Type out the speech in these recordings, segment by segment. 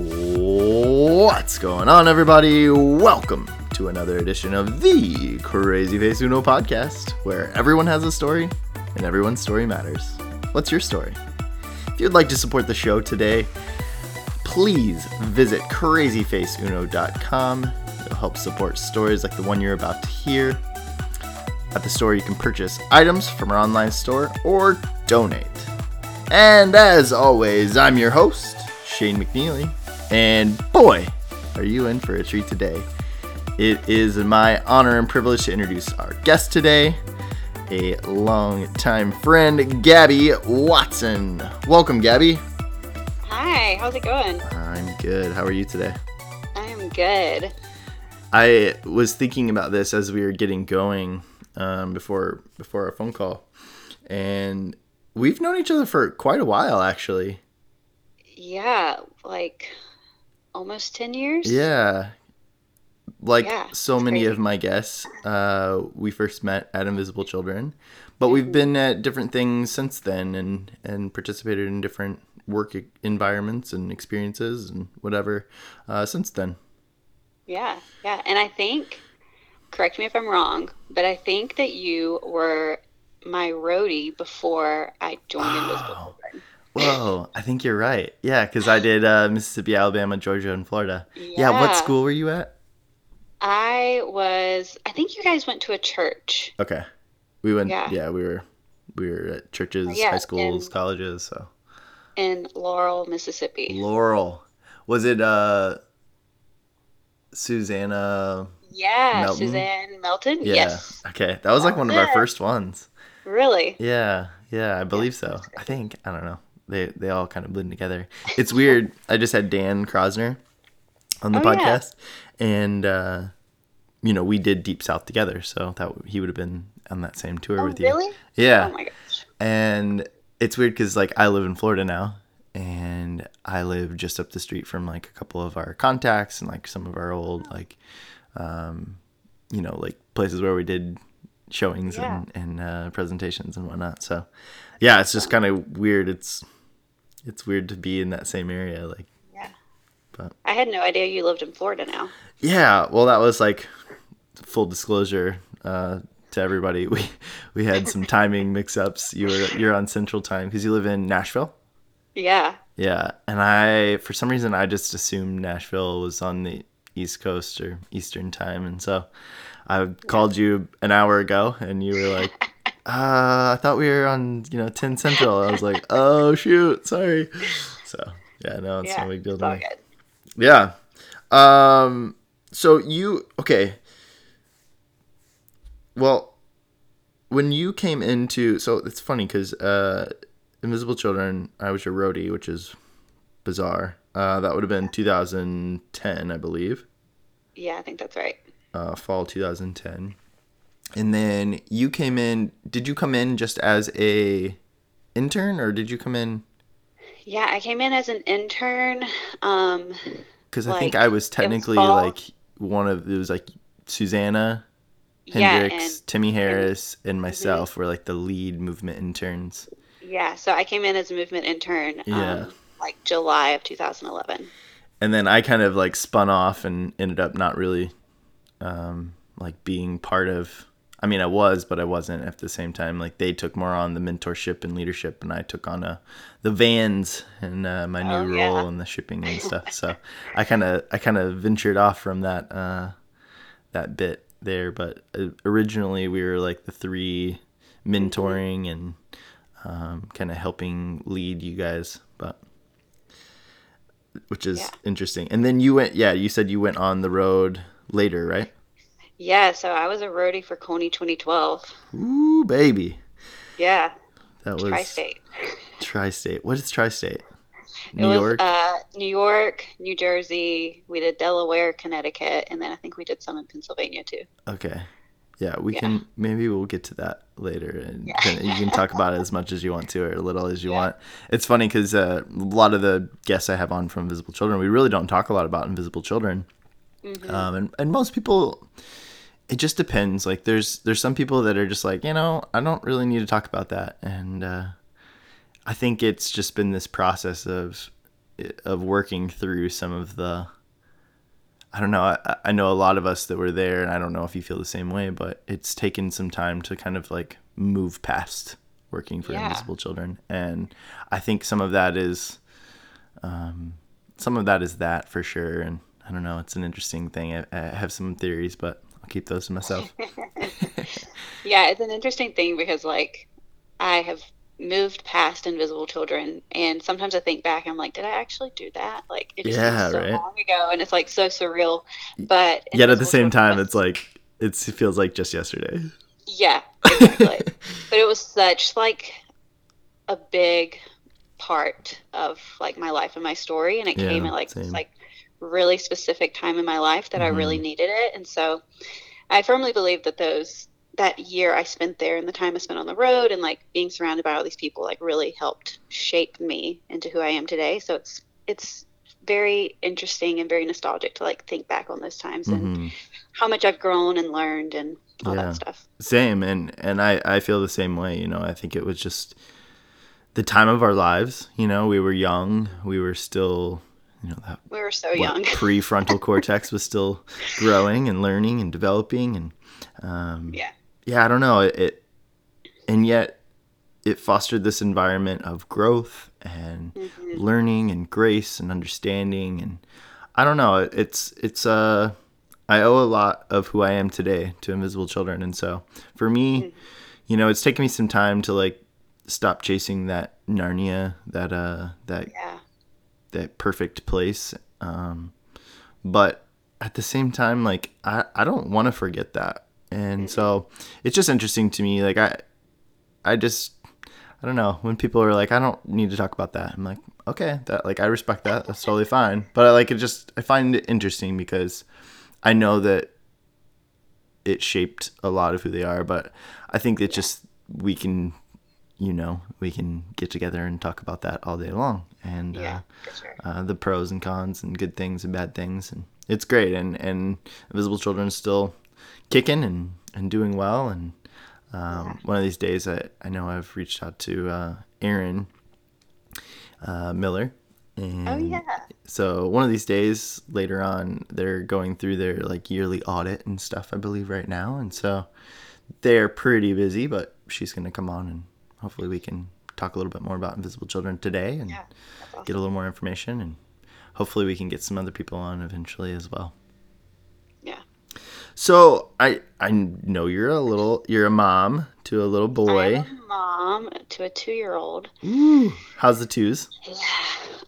What's going on, everybody? Welcome to another edition of the Crazy Face Uno podcast, where everyone has a story and everyone's story matters. What's your story? If you'd like to support the show today, please visit crazyfaceuno.com. It'll help support stories like the one you're about to hear. At the store, you can purchase items from our online store or donate. And as always, I'm your host, Shane McNeely. And boy, are you in for a treat today. It is my honor and privilege to introduce our guest today, a long-time friend, Gabby Watson. Welcome, Gabby. Hi, how's it going? I'm good. How are you today? I am good. I was thinking about this as we were getting going um, before before our phone call, and we've known each other for quite a while, actually. Yeah, like almost 10 years? Yeah, like Yeah, so many crazy. of my guests, uh, we first met at Invisible Children, but we've been at different things since then, and and participated in different work environments and experiences and whatever uh, since then. Yeah, yeah. And I think, correct me if I'm wrong, but I think that you were my roadie before I joined Invisible Children. Whoa, I think you're right. Yeah, because I did uh, Mississippi, Alabama, Georgia, and Florida. Yeah. what school were you at? I was, I think you guys went to a church. Okay, we went. Yeah, Yeah. we were we were at churches, Yeah, high schools, and- colleges. So In Laurel, Mississippi. Laurel, was it uh Susanna? Yeah, Melton? Suzanne Melton? Yeah. Yes. Okay, that was like one of our first ones. Really? Yeah, yeah, I believe so. I think I don't know. They they all kind of blend together. It's weird. I just had Dan Krosner on the Oh, yeah. podcast, and uh, you know we did Deep South together, so that he would have been on that same tour Oh, with you. really? Yeah, Oh my gosh. and it's weird because like I live in Florida now, and I live just up the street from like a couple of our contacts and like some of our old like, um, you know, like places where we did showings Yeah. and and uh, presentations and whatnot. So, yeah, it's just kind of weird. It's it's weird to be in that same area. Like, Yeah. But- I had no idea you lived in Florida now. yeah, well, that was like full disclosure. Uh, to everybody, we we had some timing mix-ups. You were you're on Central Time because you live in Nashville. Yeah. Yeah, and I for some reason I just assumed Nashville was on the East Coast or Eastern time, and so I called you an hour ago, and you were like, uh, "I thought we were on you know ten Central." I was like, "Oh shoot, sorry." So yeah, no, it's yeah. no big deal to me. good. Yeah. Um. So you okay? Well, when you came into so it's funny because uh, Invisible Children, I was your roadie, which is bizarre. Uh, that would have been 2010, I believe, Yeah, I think that's right. uh, fall 2010. And then you came in. Did you come in just as a intern, or did you come in? Yeah, I came in as an intern. Um, Because I think I was technically like one of it was like Susanna yeah, Hendricks, and Timmy Harris, and myself were like the lead movement interns. yeah, so I came in as a movement intern. Yeah. Um, like July of 2011. And then I kind of like spun off and ended up not really um, like being part of. I mean, I was, but I wasn't at the same time. Like they took more on the mentorship and leadership, and I took on uh, the vans and uh, my new Oh, role yeah. and the shipping and stuff. So I kind of I kind of ventured off from that uh, that bit there. But uh, originally we were like the three mentoring and um, kind of helping lead you guys, but which is Yeah. interesting. And then you went, yeah, you said you went on the road later, right? Yeah, so I was a roadie for Kony 2012. Ooh, baby, Yeah, that was tri-state. Tri-state. What is tri-state? New was York. uh, New York, New Jersey. We did Delaware, Connecticut, and then I think we did some in Pennsylvania too. okay. Yeah, we yeah. can maybe we'll get to that later, and Yeah. you can talk about it as much as you want to, or as little as you Yeah. want. It's funny because uh, a lot of the guests I have on from Invisible Children, we really don't talk a lot about Invisible Children. Mhm. um, and, and most people it just depends like there's there's some people that are just like you know i don't really need to talk about that and uh, i think it's just been this process of of working through some of the I don't know. I, I know a lot of us that were there, and I don't know if you feel the same way, but it's taken some time to kind of like move past working for Yeah. invisible children, and I think some of that is, um, some of that is that for sure. And I don't know. It's an interesting thing. I, I have some theories, but keep those to myself. Yeah, it's an interesting thing because like I have moved past invisible children and sometimes I think back I'm like, did I actually do that? Like it just Yeah, so right. long ago and it's like so surreal. But Yet at the same Children time, was- it's like it's, it feels like just yesterday. Yeah, exactly. but it was such like a big part of like my life and my story and it came at like same. like really specific time in my life that I really Mhm. needed it and so I firmly believe that those that year I spent there and the time I spent on the road and like being surrounded by all these people like really helped shape me into who I am today so it's it's very interesting and very nostalgic to like think back on those times and Mhm. how much I've grown and learned and all Yeah. that stuff. Same, and and I I feel the same way. You know, I think it was just the time of our lives. You know, we were young. We were still, you know, that We were so what, young. prefrontal cortex was still growing and learning and developing, and um, Yeah. yeah, I don't know it, it, and yet it fostered this environment of growth and Mhm. learning and grace and understanding and I don't know it- it's it's uh I owe a lot of who I am today to Invisible Children and so for me you know it's taken me some time to like stop chasing that Narnia that uh that Yeah. That perfect place. Um but at the same time like I I don't want to forget that. And so it's just interesting to me like I I just I don't know. When people are like I don't need to talk about that I'm like okay that like I respect that. That's totally fine. But I like it just I find it interesting because I know that it shaped a lot of who they are but I think that just we can you know we can get together and talk about that all day long and uh, Yeah, for sure. uh, the pros and cons and good things and bad things and it's great and and invisible children is still kicking and and doing well and um, one of these days I, I know I've reached out to uh, Aaron uh, Miller and Oh yeah. so one of these days later on they're going through their like yearly audit and stuff I believe right now and so they're pretty busy but she's gonna come on and hopefully we can talk a little bit more about invisible children today and Yeah. Awesome. get a little more information and hopefully we can get some other people on eventually as well Yeah. so i i know you're a little you're a mom to a little boy I'm a mom to a two-year-old. Ooh, how's the twos Yeah.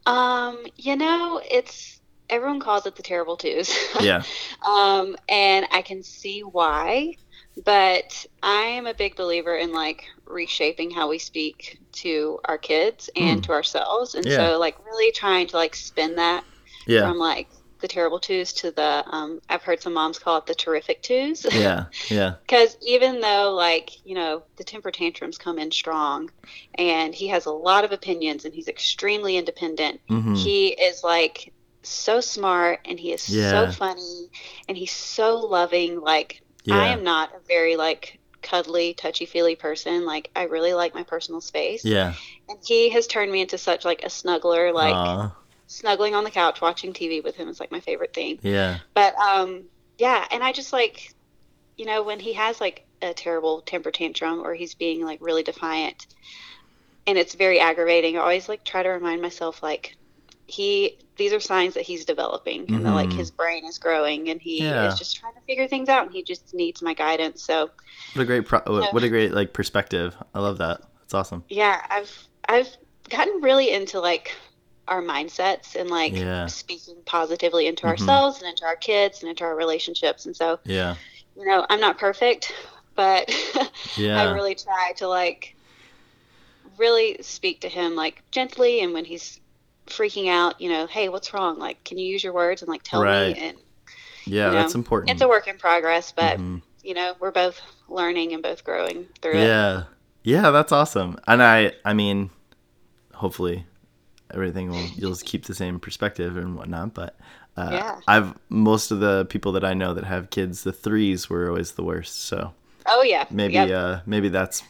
Um, you know, it's everyone calls it the terrible twos. yeah um, and I can see why, but I am a big believer in like reshaping how we speak to our kids and Mm. to ourselves. And Yeah. so like really trying to like spin that yeah from like the terrible twos to the um I've heard some moms call it the terrific twos. yeah yeah Because even though, like, you know, the temper tantrums come in strong and he has a lot of opinions and he's extremely independent, hmm he is like so smart and he is Yeah. so funny and he's so loving. Like, I am not a very, like, cuddly, touchy feely person. Like, I really like my personal space. yeah And he has turned me into such, like, a snuggler. Like, Aw, snuggling on the couch watching TV with him is, like, my favorite thing. yeah But um, yeah, and I just like, you know, when he has like a terrible temper tantrum or he's being like really defiant, and it's very aggravating. I always like try to remind myself like he these are signs that he's developing and that like Mhm. his brain is growing and he Yeah. is just trying to figure things out and he just needs my guidance. So what a great pro- what, a great like perspective i love that that's awesome yeah, I've I've gotten really into like our mindsets and like Yeah. speaking positively into Mhm. ourselves and into our kids and into our relationships. And so yeah you know, I'm not perfect, but yeah I really try to like really speak to him like gently and when he's freaking out, you know, hey, what's wrong? Like, can you use your words and like tell Right. me? And yeah you that's important it's a work in progress, but Mhm. you know, we're both learning and both growing through it. Yeah. Yeah, that's awesome. And I I mean, hopefully everything will you'll just keep the same perspective and whatnot, but uh, Yeah. I've most of the people that I know that have kids, the threes were always the worst. So Oh yeah. maybe Yep. uh maybe that's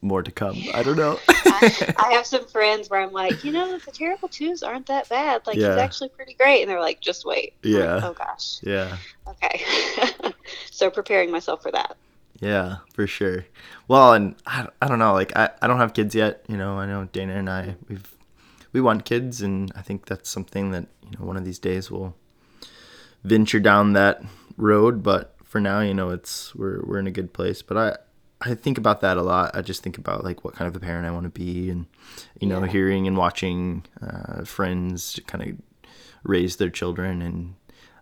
more to come. I don't know. I, I have some friends where I'm like, you know, the terrible twos aren't that bad. Like Yeah. he's actually pretty great, and they're like, just wait. I'm like, Yeah. oh gosh. yeah. Okay. so preparing myself for that. Yeah, for sure. Well, and I, I don't know, like I, I don't have kids yet. You know, I know Dana and I we've we want kids, and I think that's something that you know one of these days we'll venture down that road. But for now, you know, it's we're we're in a good place. But I I think about that a lot. I just think about like what kind of a parent I want to be, and you know, Yeah. hearing and watching uh, friends kind of raise their children and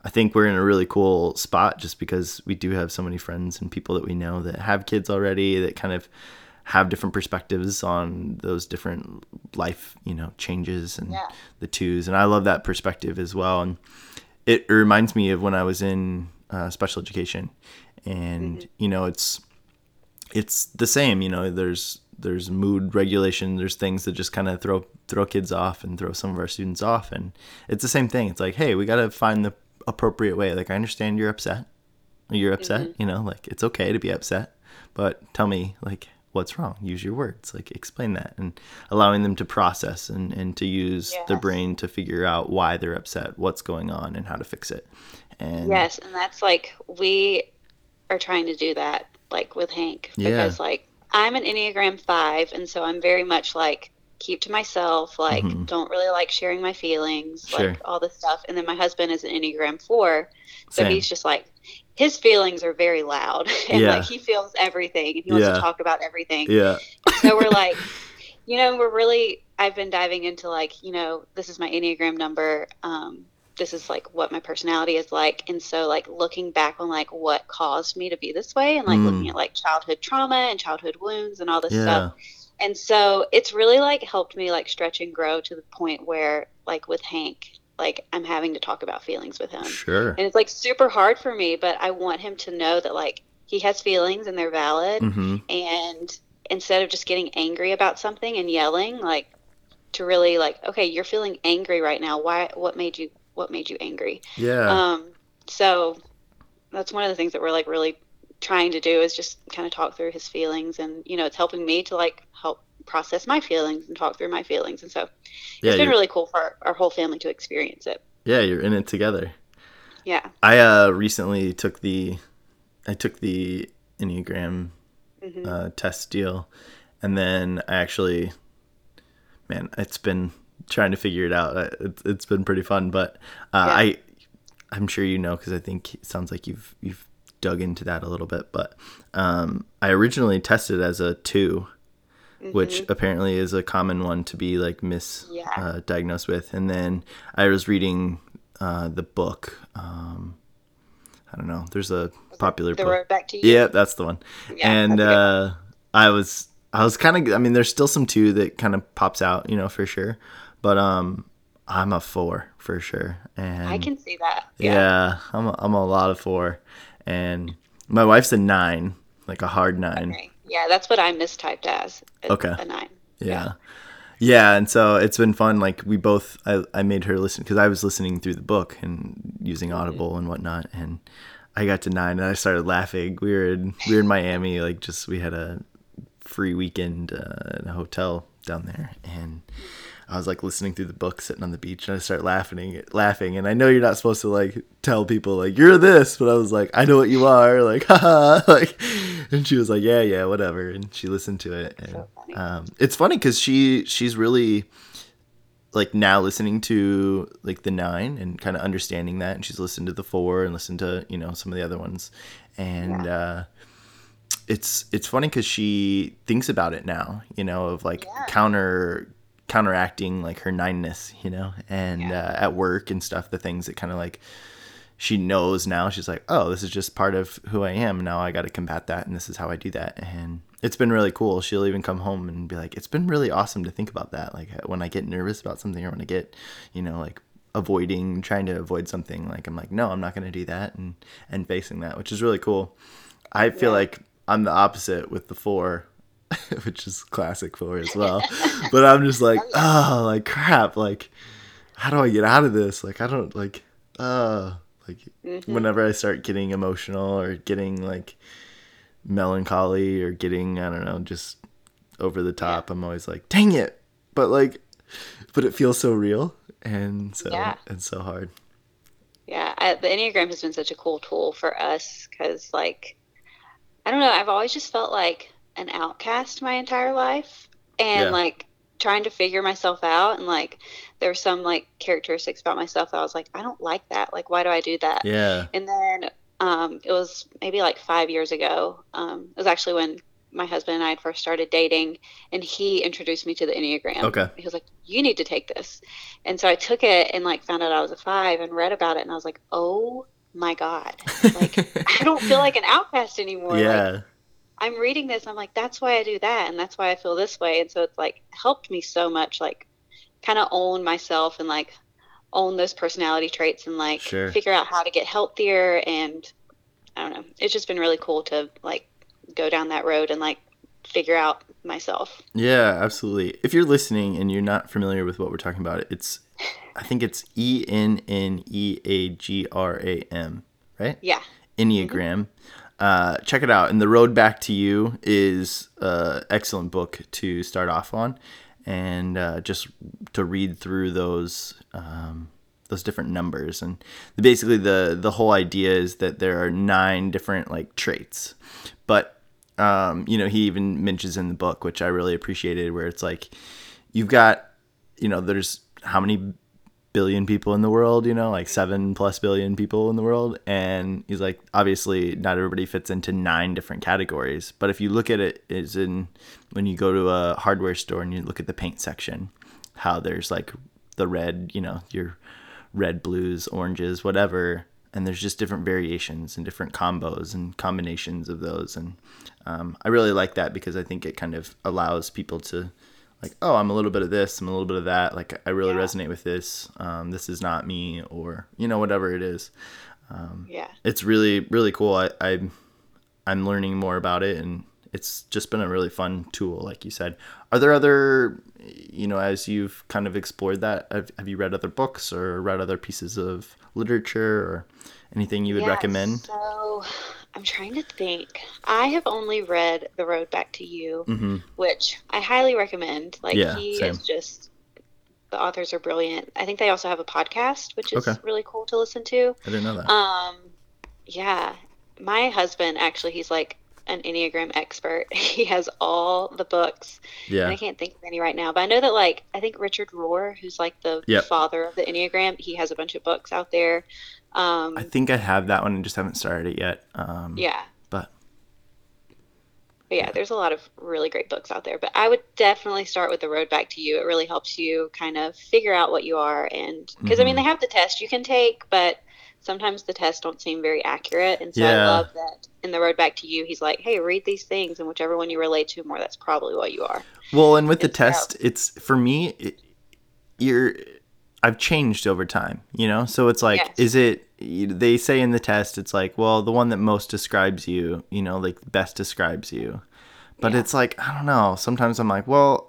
I think we're in a really cool spot just because we do have so many friends and people that we know that have kids already that kind of have different perspectives on those different life, you know, changes and Yeah. the twos. And I love that perspective as well. And it reminds me of when I was in uh, special education and, you know, it's, it's the same, you know, there's, there's mood regulation. There's things that just kind of throw, throw kids off and throw some of our students off. And it's the same thing. It's like, Hey, we got to find the appropriate way. Like, I understand you're upset. You're upset, mm-hmm. you know, like it's okay to be upset, but tell me like what's wrong. Use your words, like explain that and allowing them to process and, and to use their Yes. brain to figure out why they're upset, what's going on and how to fix it. And Yes, and that's like we are trying to do that like with Hank Yeah. because like I'm an Enneagram 5 and so I'm very much like keep to myself, like Mhm. don't really like sharing my feelings, Sure. like all this stuff. And then my husband is an Enneagram 4, so Same. he's just like his feelings are very loud and Yeah. like he feels everything and he wants Yeah. to talk about everything. yeah. so we're like you know we're really i've been diving into like you know this is my enneagram number um this is like what my personality is like and so like looking back on like what caused me to be this way and like Mm. looking at like childhood trauma and childhood wounds and all this Yeah. stuff and so it's really like helped me like stretch and grow to the point where like with hank like i'm having to talk about feelings with him Sure. and it's like super hard for me but i want him to know that like he has feelings and they're valid hmm and instead of just getting angry about something and yelling like to really like okay you're feeling angry right now why what made you what made you angry Yeah. um so that's one of the things that we're like really trying to do is just kind of talk through his feelings and you know it's helping me to like help process my feelings and talk through my feelings and so yeah. it's been really cool for our, our whole family to experience it yeah. You're in it together. yeah I uh, recently took the, I took the Enneagram hmm uh, test deal, and then I actually, man, it's been trying to figure it out. Uh, It's it's been pretty fun, but uh, Yeah. I, I'm sure you know because I think it sounds like you've you've dug into that a little bit. But um, I originally tested as a two, which apparently is a common one to be like misdiagnosed Yeah. uh, with. And then I was reading uh, the book. Um, I don't know. There's a popular the book. road back to you Yeah, that's the one. Yeah, and that's a good uh, I was I was kind of I mean there's still some two that kind of pops out, you know, for sure. But um I'm a 4 for sure. And i can see that yeah, I'm a, I'm a lot of 4 and my wife's a 9, like a hard 9. Okay. Yeah, that's what I mistyped as. A, Okay. A nine. Yeah. Yeah, and so it's been fun. Like we both, I, I made her listen because I was listening through the book and using Mm-hmm. Audible and whatnot, and I got to nine and I started laughing. We were in, we were in Miami, like just we had a free weekend uh, in a hotel down there, and I was like listening through the book, sitting on the beach, and I start laughing, laughing. And I know you're not supposed to like tell people like you're this, but I was like, I know what you are, like haha, like. And she was like, yeah, yeah, whatever, and she listened to it. And, So funny. um, it's funny because she she's really like now listening to like the nine and kind of understanding that, and she's listened to the four and listened to you know some of the other ones, and uh, it's it's funny because she thinks about it now, you know, of like Yeah. counter counteracting like her nineness, you know, and Yeah. uh, at work and stuff, the things that kind of like she knows now. She's like, oh, this is just part of who I am. Now I got to combat that, and this is how I do that. And it's been really cool. She'll even come home and be like, it's been really awesome to think about that. Like when I get nervous about something or when I get, you know, like avoiding trying to avoid something like i'm like no i'm not going to do that and and facing that which is really cool i feel Yeah. like i'm the opposite with the four which is classic for as well but i'm just like oh like crap like how do i get out of this like i don't like uh like Mhm. whenever i start getting emotional or getting like melancholy or getting i don't know just over the top. I'm always like, dang it, but like, but it feels so real and so Yeah. and so hard. Yeah, I, the Enneagram has been such a cool tool for us because, like, I don't know, I've always just felt like an outcast my entire life and, Yeah. like, trying to figure myself out. And, like, there were some, like, characteristics about myself that I was like, I don't like that. Like, why do I do that? Yeah. And then um, it was maybe like five years ago. Um, it was actually when my husband and I had first started dating, and he introduced me to the Enneagram. Okay. He was like, "You need to take this," and so I took it and like found out I was a five and read about it, and I was like, "Oh my god!" Like I don't feel like an outcast anymore. Like, yeah. I'm reading this, I'm like, "That's why I do that, and that's why I feel this way," and so it's like helped me so much, like kind of own myself and like own those personality traits and like Sure. figure out how to get healthier and I don't know. It's just been really cool to like go down that road and like figure out myself. Yeah, absolutely. If you're listening and you're not familiar with what we're talking about, it's I think it's E N N E A G R A M, right? Yeah. Enneagram. Mm-hmm. Uh, check it out. And The Road Back to You is an excellent book to start off on, and uh, just to read through those um, those different numbers. And basically, the the whole idea is that there are nine different like traits, but um, you know he even mentions in the book, which I really appreciated, where it's like you've got you know there's how many billion people in the world, you know, like seven plus billion people in the world. And he's like, obviously, not everybody fits into nine different categories. But if you look at it, is in when you go to a hardware store and you look at the paint section, how there's like the red, you know, your red, blues, oranges, whatever. And there's just different variations and different combos and combinations of those. And um, I really like that because I think it kind of allows people to like oh i'm a little bit of this i'm a little bit of that like i really Yeah. resonate with this um, this is not me or you know whatever it is Yeah. it's really really cool i, I i'm learning more about it and it's just been a really fun tool like you said are there other you know as you've kind of explored that have, have you read other books or read other pieces of literature or anything you would Yeah, recommend So I'm trying to think. I have only read The Road Back to You, mm-hmm. which I highly recommend. Like Yeah, he same. is just the authors are brilliant. I think they also have a podcast, which is Okay. really cool to listen to. i didn't know that Um, yeah, my husband actually, he's like an Enneagram expert. He has all the books, yeah I can't think of any right now. But I know that like I think Richard Rohr, who's like the Yep. father of the Enneagram, he has a bunch of books out there. Um, i think i have that one and just haven't started it yet um, yeah, but but yeah, there's a lot of really great books out there. But I would definitely start with the Road Back to You. It really helps you kind of figure out what you are, and because I mean they have the test you can take, but sometimes the tests don't seem very accurate. And so I love that in the Road Back to You, he's like, "Hey, read these things, and whichever one you relate to more, that's probably what you are." Well, and with the It's out. test, it's for me, it, you're. I've changed over time, you know. So it's like, Yes. is it? They say in the test, it's like, well, the one that most describes you, you know, like best describes you. But Yeah. it's like, I don't know. Sometimes I'm like, well,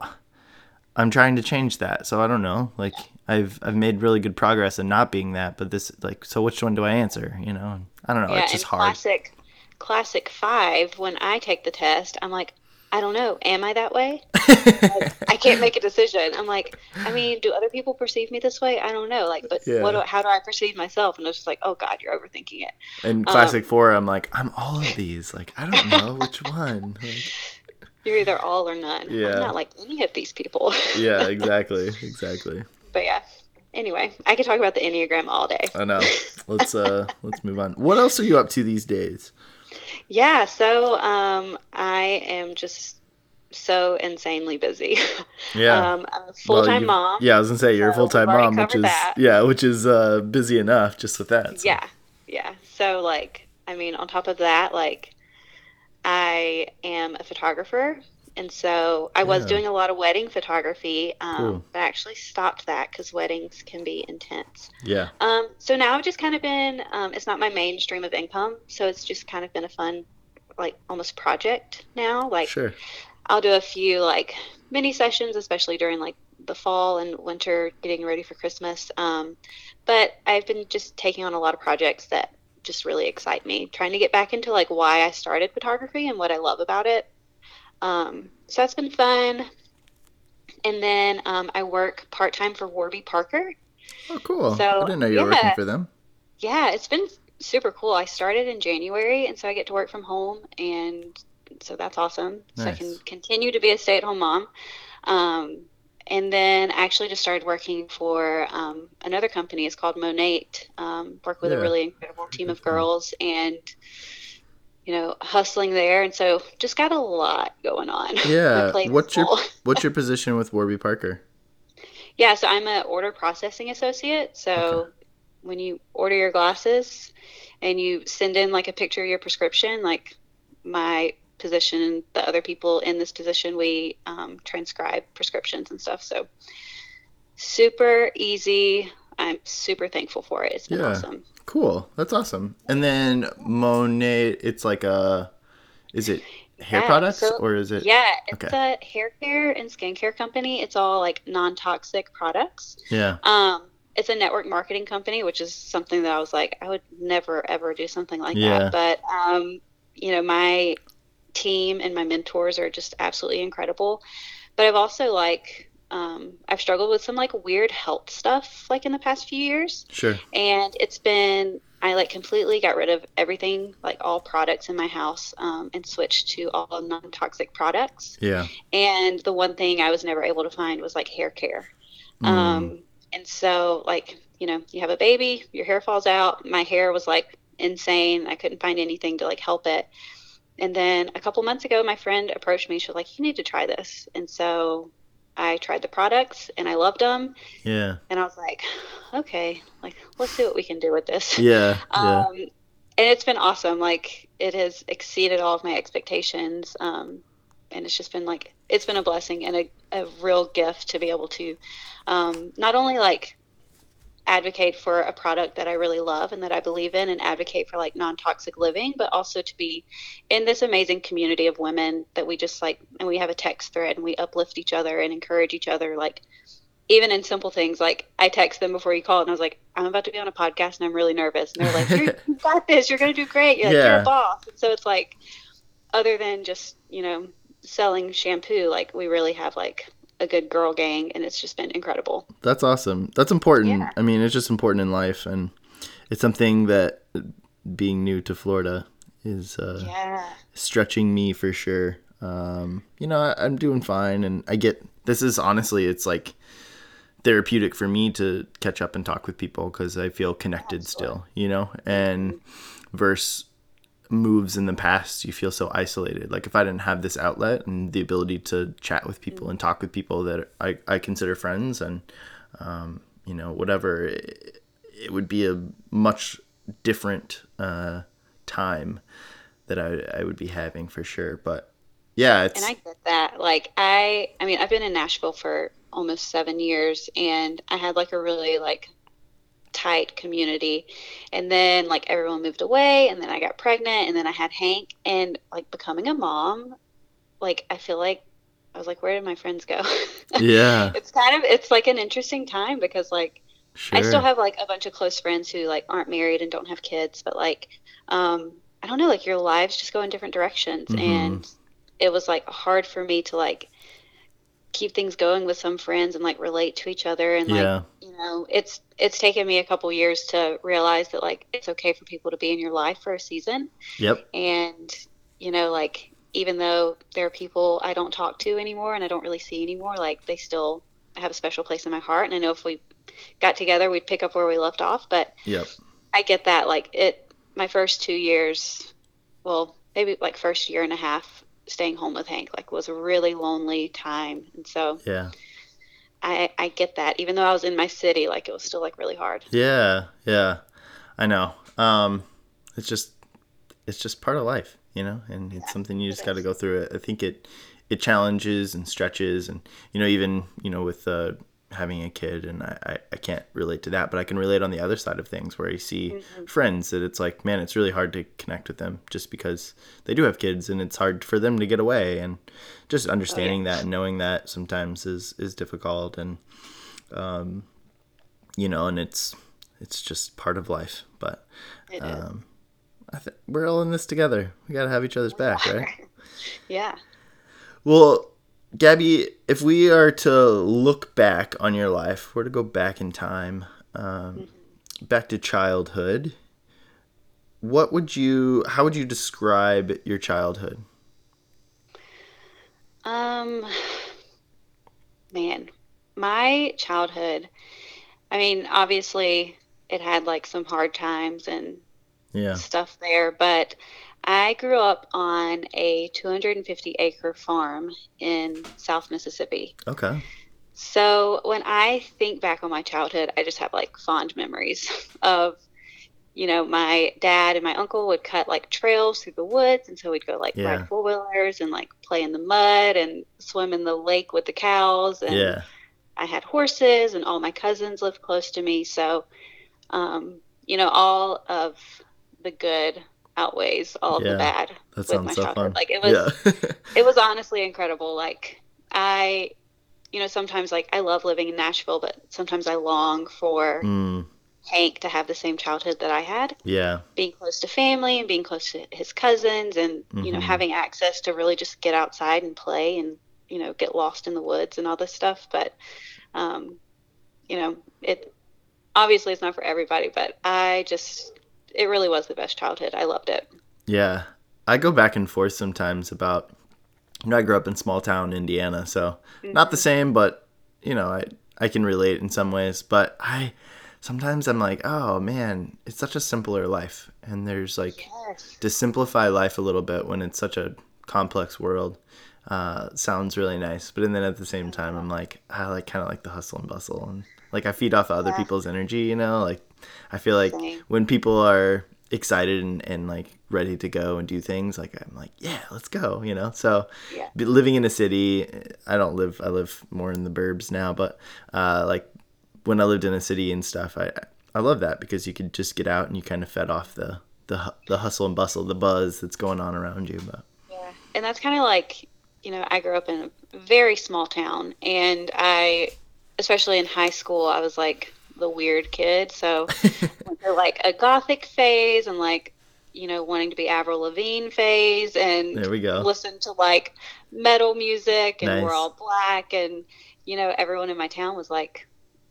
I'm trying to change that, so I don't know. Like, I've I've made really good progress in not being that, but this, like, so which one do I answer? You know, I don't know. yeah, it's just hard. classic, classic five. When I take the test, I'm like, I don't know. Am I that way? Like, I can't make a decision. I'm like, I mean, do other people perceive me this way? I don't know. Like, but Yeah. what? Do, how do I perceive myself? And it's just like, oh God, you're overthinking it. In classic four, I'm like, I'm all of these. Like, I don't know which one. Like, You're either all or none. Yeah. I'm not like any of these people. yeah, exactly, exactly. but yeah. Anyway, I could talk about the Enneagram all day. I know. Let's uh let's move on. What else are you up to these days? Yeah, so um, I am just so insanely busy. Yeah. um, Well, full time you- mom. Yeah, I was gonna say you're a full time mom, which is that. yeah, which is uh busy enough just with that. so- Yeah, yeah. So like, I mean, on top of that, like, I am a photographer, and so I was Yeah. doing a lot of wedding photography, um, Cool. but I actually stopped that because weddings can be intense. Yeah. Um, so now I've just kind of been, um, it's not my main stream of income, so it's just kind of been a fun, like almost project now. Like Sure. I'll do a few like mini sessions, especially during like the fall and winter, getting ready for Christmas. Um, but I've been just taking on a lot of projects that just really excite me. Trying to get back into like why I started photography and what I love about it. Um, so that's been fun. And then um, I work part time for Warby Parker. Oh, cool. So, I didn't know you were working for them. Yeah, it's been super cool. I started in January, and so I get to work from home, and so that's awesome. So I can continue to be a stay at home mom. Um, and then I actually just started working for um, another company. It's called Monat. Um, work with Yeah. a really incredible team of girls, and you know, hustling there. And so just got a lot going on. Yeah. What's your. What's your position with Warby Parker? Yeah, so I'm an order processing associate. So Okay. when you order your glasses and you send in like a picture of your prescription, like my position and the other people in this position, we um, transcribe prescriptions and stuff. So super easy. I'm super thankful for it. It's been Yeah. awesome. Cool. That's awesome. And then Monat, it's like a, is it hair Yeah, products so- or is it? Yeah, it's Okay. a hair care and skincare company. It's all like non-toxic products. Yeah. Um, it's a network marketing company, which is something that I was like, I would never ever do something like Yeah. that. But um, you know, my team and my mentors are just absolutely incredible. But I've also like um, I've struggled with some like weird health stuff like in the past few years, Sure. and it's been I like completely got rid of everything like all products in my house um, and switched to all non-toxic products. Yeah. And the one thing I was never able to find was like hair care. Mm. Um, and so, like, you know, you have a baby, your hair falls out. My hair was like insane. I couldn't find anything to like help it. And then a couple months ago, my friend approached me. She was like, "You need to try this." And so I tried the products and I loved them. Yeah. And I was like, "Okay, like let's see what we can do with this." Yeah. Yeah. Um, and it's been awesome. Like it has exceeded all of my expectations. Um, and it's just been like it's been a blessing and a, a real gift to be able to um, not only like advocate for a product that I really love and that I believe in and advocate for like non-toxic living, but also to be in this amazing community of women that we just like and we have a text thread and we uplift each other and encourage each other like even in simple things like I text them before you call and I was like, I'm about to be on a podcast and I'm really nervous. And they're like, you're, got this. You're going to do great. You're, like, you're a boss. And so it's like, other than just, you know, selling shampoo, like we really have like a good girl gang and it's just been incredible. That's awesome. That's important. Yeah. I mean, it's just important in life, and it's something that being new to Florida is uh, Yeah. stretching me for sure. Um, you know, I, I'm doing fine, and I get this is honestly, it's like therapeutic for me to catch up and talk with people because I feel connected still, you know, and versus moves in the past, you feel so isolated. Like if I didn't have this outlet and the ability to chat with people and talk with people that I, I consider friends and, um, you know, whatever, it, it would be a much different uh, time that I, I would be having for sure. But yeah, And I get that. Like I, I mean, I've been in Nashville for almost seven years, and I had like a really like tight community, and then like everyone moved away, and then I got pregnant, and then I had Hank, and like becoming a mom, like I feel like I was like, where did my friends go? yeah, it's kind of it's like an interesting time because like sure. I still have like a bunch of close friends who like aren't married and don't have kids, but like um I don't know, like your lives just go in different directions Mhm. and it was like hard for me to like keep things going with some friends and like relate to each other and like yeah, know, it's it's taken me a couple years to realize that like it's okay for people to be in your life for a season yep, and you know like even though there are people I don't talk to anymore and I don't really see anymore, like they still have a special place in my heart and I know if we got together we'd pick up where we left off, but yep, I get that. Like it, my first two years, well, maybe like first year and a half staying home with Hank, like was a really lonely time. And so yeah. I, I get that. Even though I was in my city, like it was still like really hard. Yeah, yeah, I know. Um, it's just, it's just part of life, you know, and it's something you just got to go through it. I think it, it challenges and stretches, and you know, even you know, with uh, having a kid, and I, I, I can't relate to that, but I can relate on the other side of things where you see friends that it's like, man, it's really hard to connect with them just because they do have kids, and it's hard for them to get away, and just understanding that and knowing that sometimes is is difficult, and um, you know, and it's it's just part of life. But It is. um, I th- we're all in this together. We gotta have each other's back, right? yeah. Well, Gabby, if we are to look back on your life, we're to go back in time, um, mm-hmm. back to childhood. What would you? How would you describe your childhood? Um, man, my childhood. I mean, obviously, it had like some hard times and yeah. stuff there, but I grew up on a 250 acre farm in South Mississippi. Okay. So when I think back on my childhood, I just have like fond memories of, you know, my dad and my uncle would cut like trails through the woods. And so we'd go like yeah. ride four wheelers and like play in the mud and swim in the lake with the cows. And yeah. I had horses and all my cousins lived close to me. So, um, you know, all of the good outweighs all yeah, the bad that my so childhood. Fun. Like it was, yeah. it was honestly incredible. Like I, you know, sometimes like I love living in Nashville, but sometimes I long for mm. Hank to have the same childhood that I had. Yeah, being close to family and being close to his cousins, and mm-hmm. you know, mm-hmm. having access to really just get outside and play and you know get lost in the woods and all this stuff. But, um, you know, it obviously it's not for everybody, but I just it really was the best childhood. I loved it. Yeah. I go back and forth sometimes about you know, I grew up in small town Indiana, so mm-hmm. not the same, but you know, I I can relate in some ways, but I sometimes I'm like, oh man, it's such a simpler life, and there's like yes. to simplify life a little bit when it's such a complex world. Uh, sounds really nice, but and then at the same time, I'm like, I like kind of like the hustle and bustle, and like I feed off of other yeah. people's energy, you know, like I feel like Same. when people are excited and, and like ready to go and do things like i'm like yeah let's go you know so yeah. living in a city i don't live i live more in the burbs now but uh like when i lived in a city and stuff i i love that because you could just get out and you kind of fed off the the, the hustle and bustle the buzz that's going on around you but yeah and that's kind of like you know i grew up in a very small town and i especially in high school i was like the weird kid. So went through like a gothic phase and like you know wanting to be Avril Lavigne phase and there we go. Listen to like metal music and nice. we're all black and you know everyone in my town was like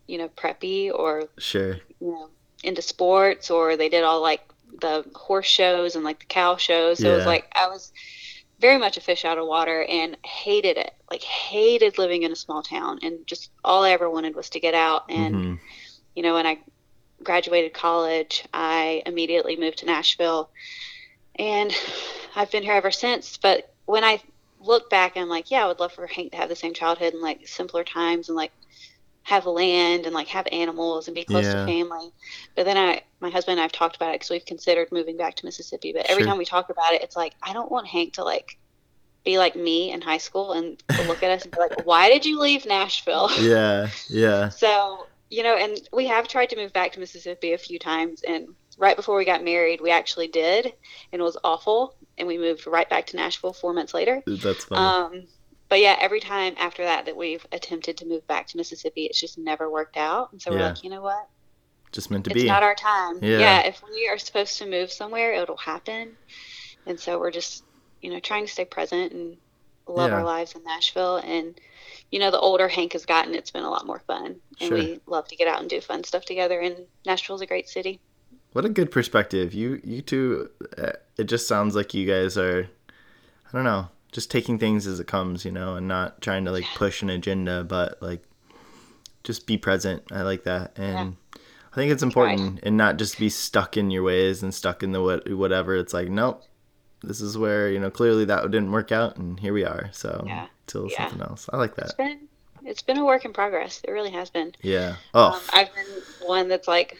you know preppy or sure you know into sports or they did all like the horse shows and like the cow shows. So yeah. it was like I was very much a fish out of water and hated it. Like hated living in a small town and just all I ever wanted was to get out and mm-hmm you know, when I graduated college, I immediately moved to Nashville and I've been here ever since. But when I look back, I'm like, yeah, I would love for Hank to have the same childhood and like simpler times and like have land and like have animals and be close yeah. to family. But then I, my husband and I've talked about it because we've considered moving back to Mississippi. But every sure. time we talk about it, it's like, I don't want Hank to like be like me in high school and look at us and be like, why did you leave Nashville? Yeah. Yeah. so you know, and we have tried to move back to Mississippi a few times. And right before we got married, we actually did, and it was awful. And we moved right back to Nashville four months later. That's funny. Um, but yeah, every time after that that we've attempted to move back to Mississippi, it's just never worked out. And so we're like, you know what? Just meant to it's be. It's not our time. Yeah. yeah. If we are supposed to move somewhere, it'll happen. And so we're just, you know, trying to stay present and love yeah. our lives in Nashville and you know, the older Hank has gotten, it's been a lot more fun. And sure. we love to get out and do fun stuff together. And Nashville's a great city. What a good perspective. You, you two, uh, it just sounds like you guys are, I don't know, just taking things as it comes, you know, and not trying to like push an agenda, but like just be present. I like that. And yeah. I think it's important right. and not just be stuck in your ways and stuck in the what, whatever. It's like, nope, this is where, you know, clearly that didn't work out and here we are. So, yeah till yeah. something else. I like that. It's been it's been a work in progress. It really has been. Yeah. Oh. Um, I've been one that's like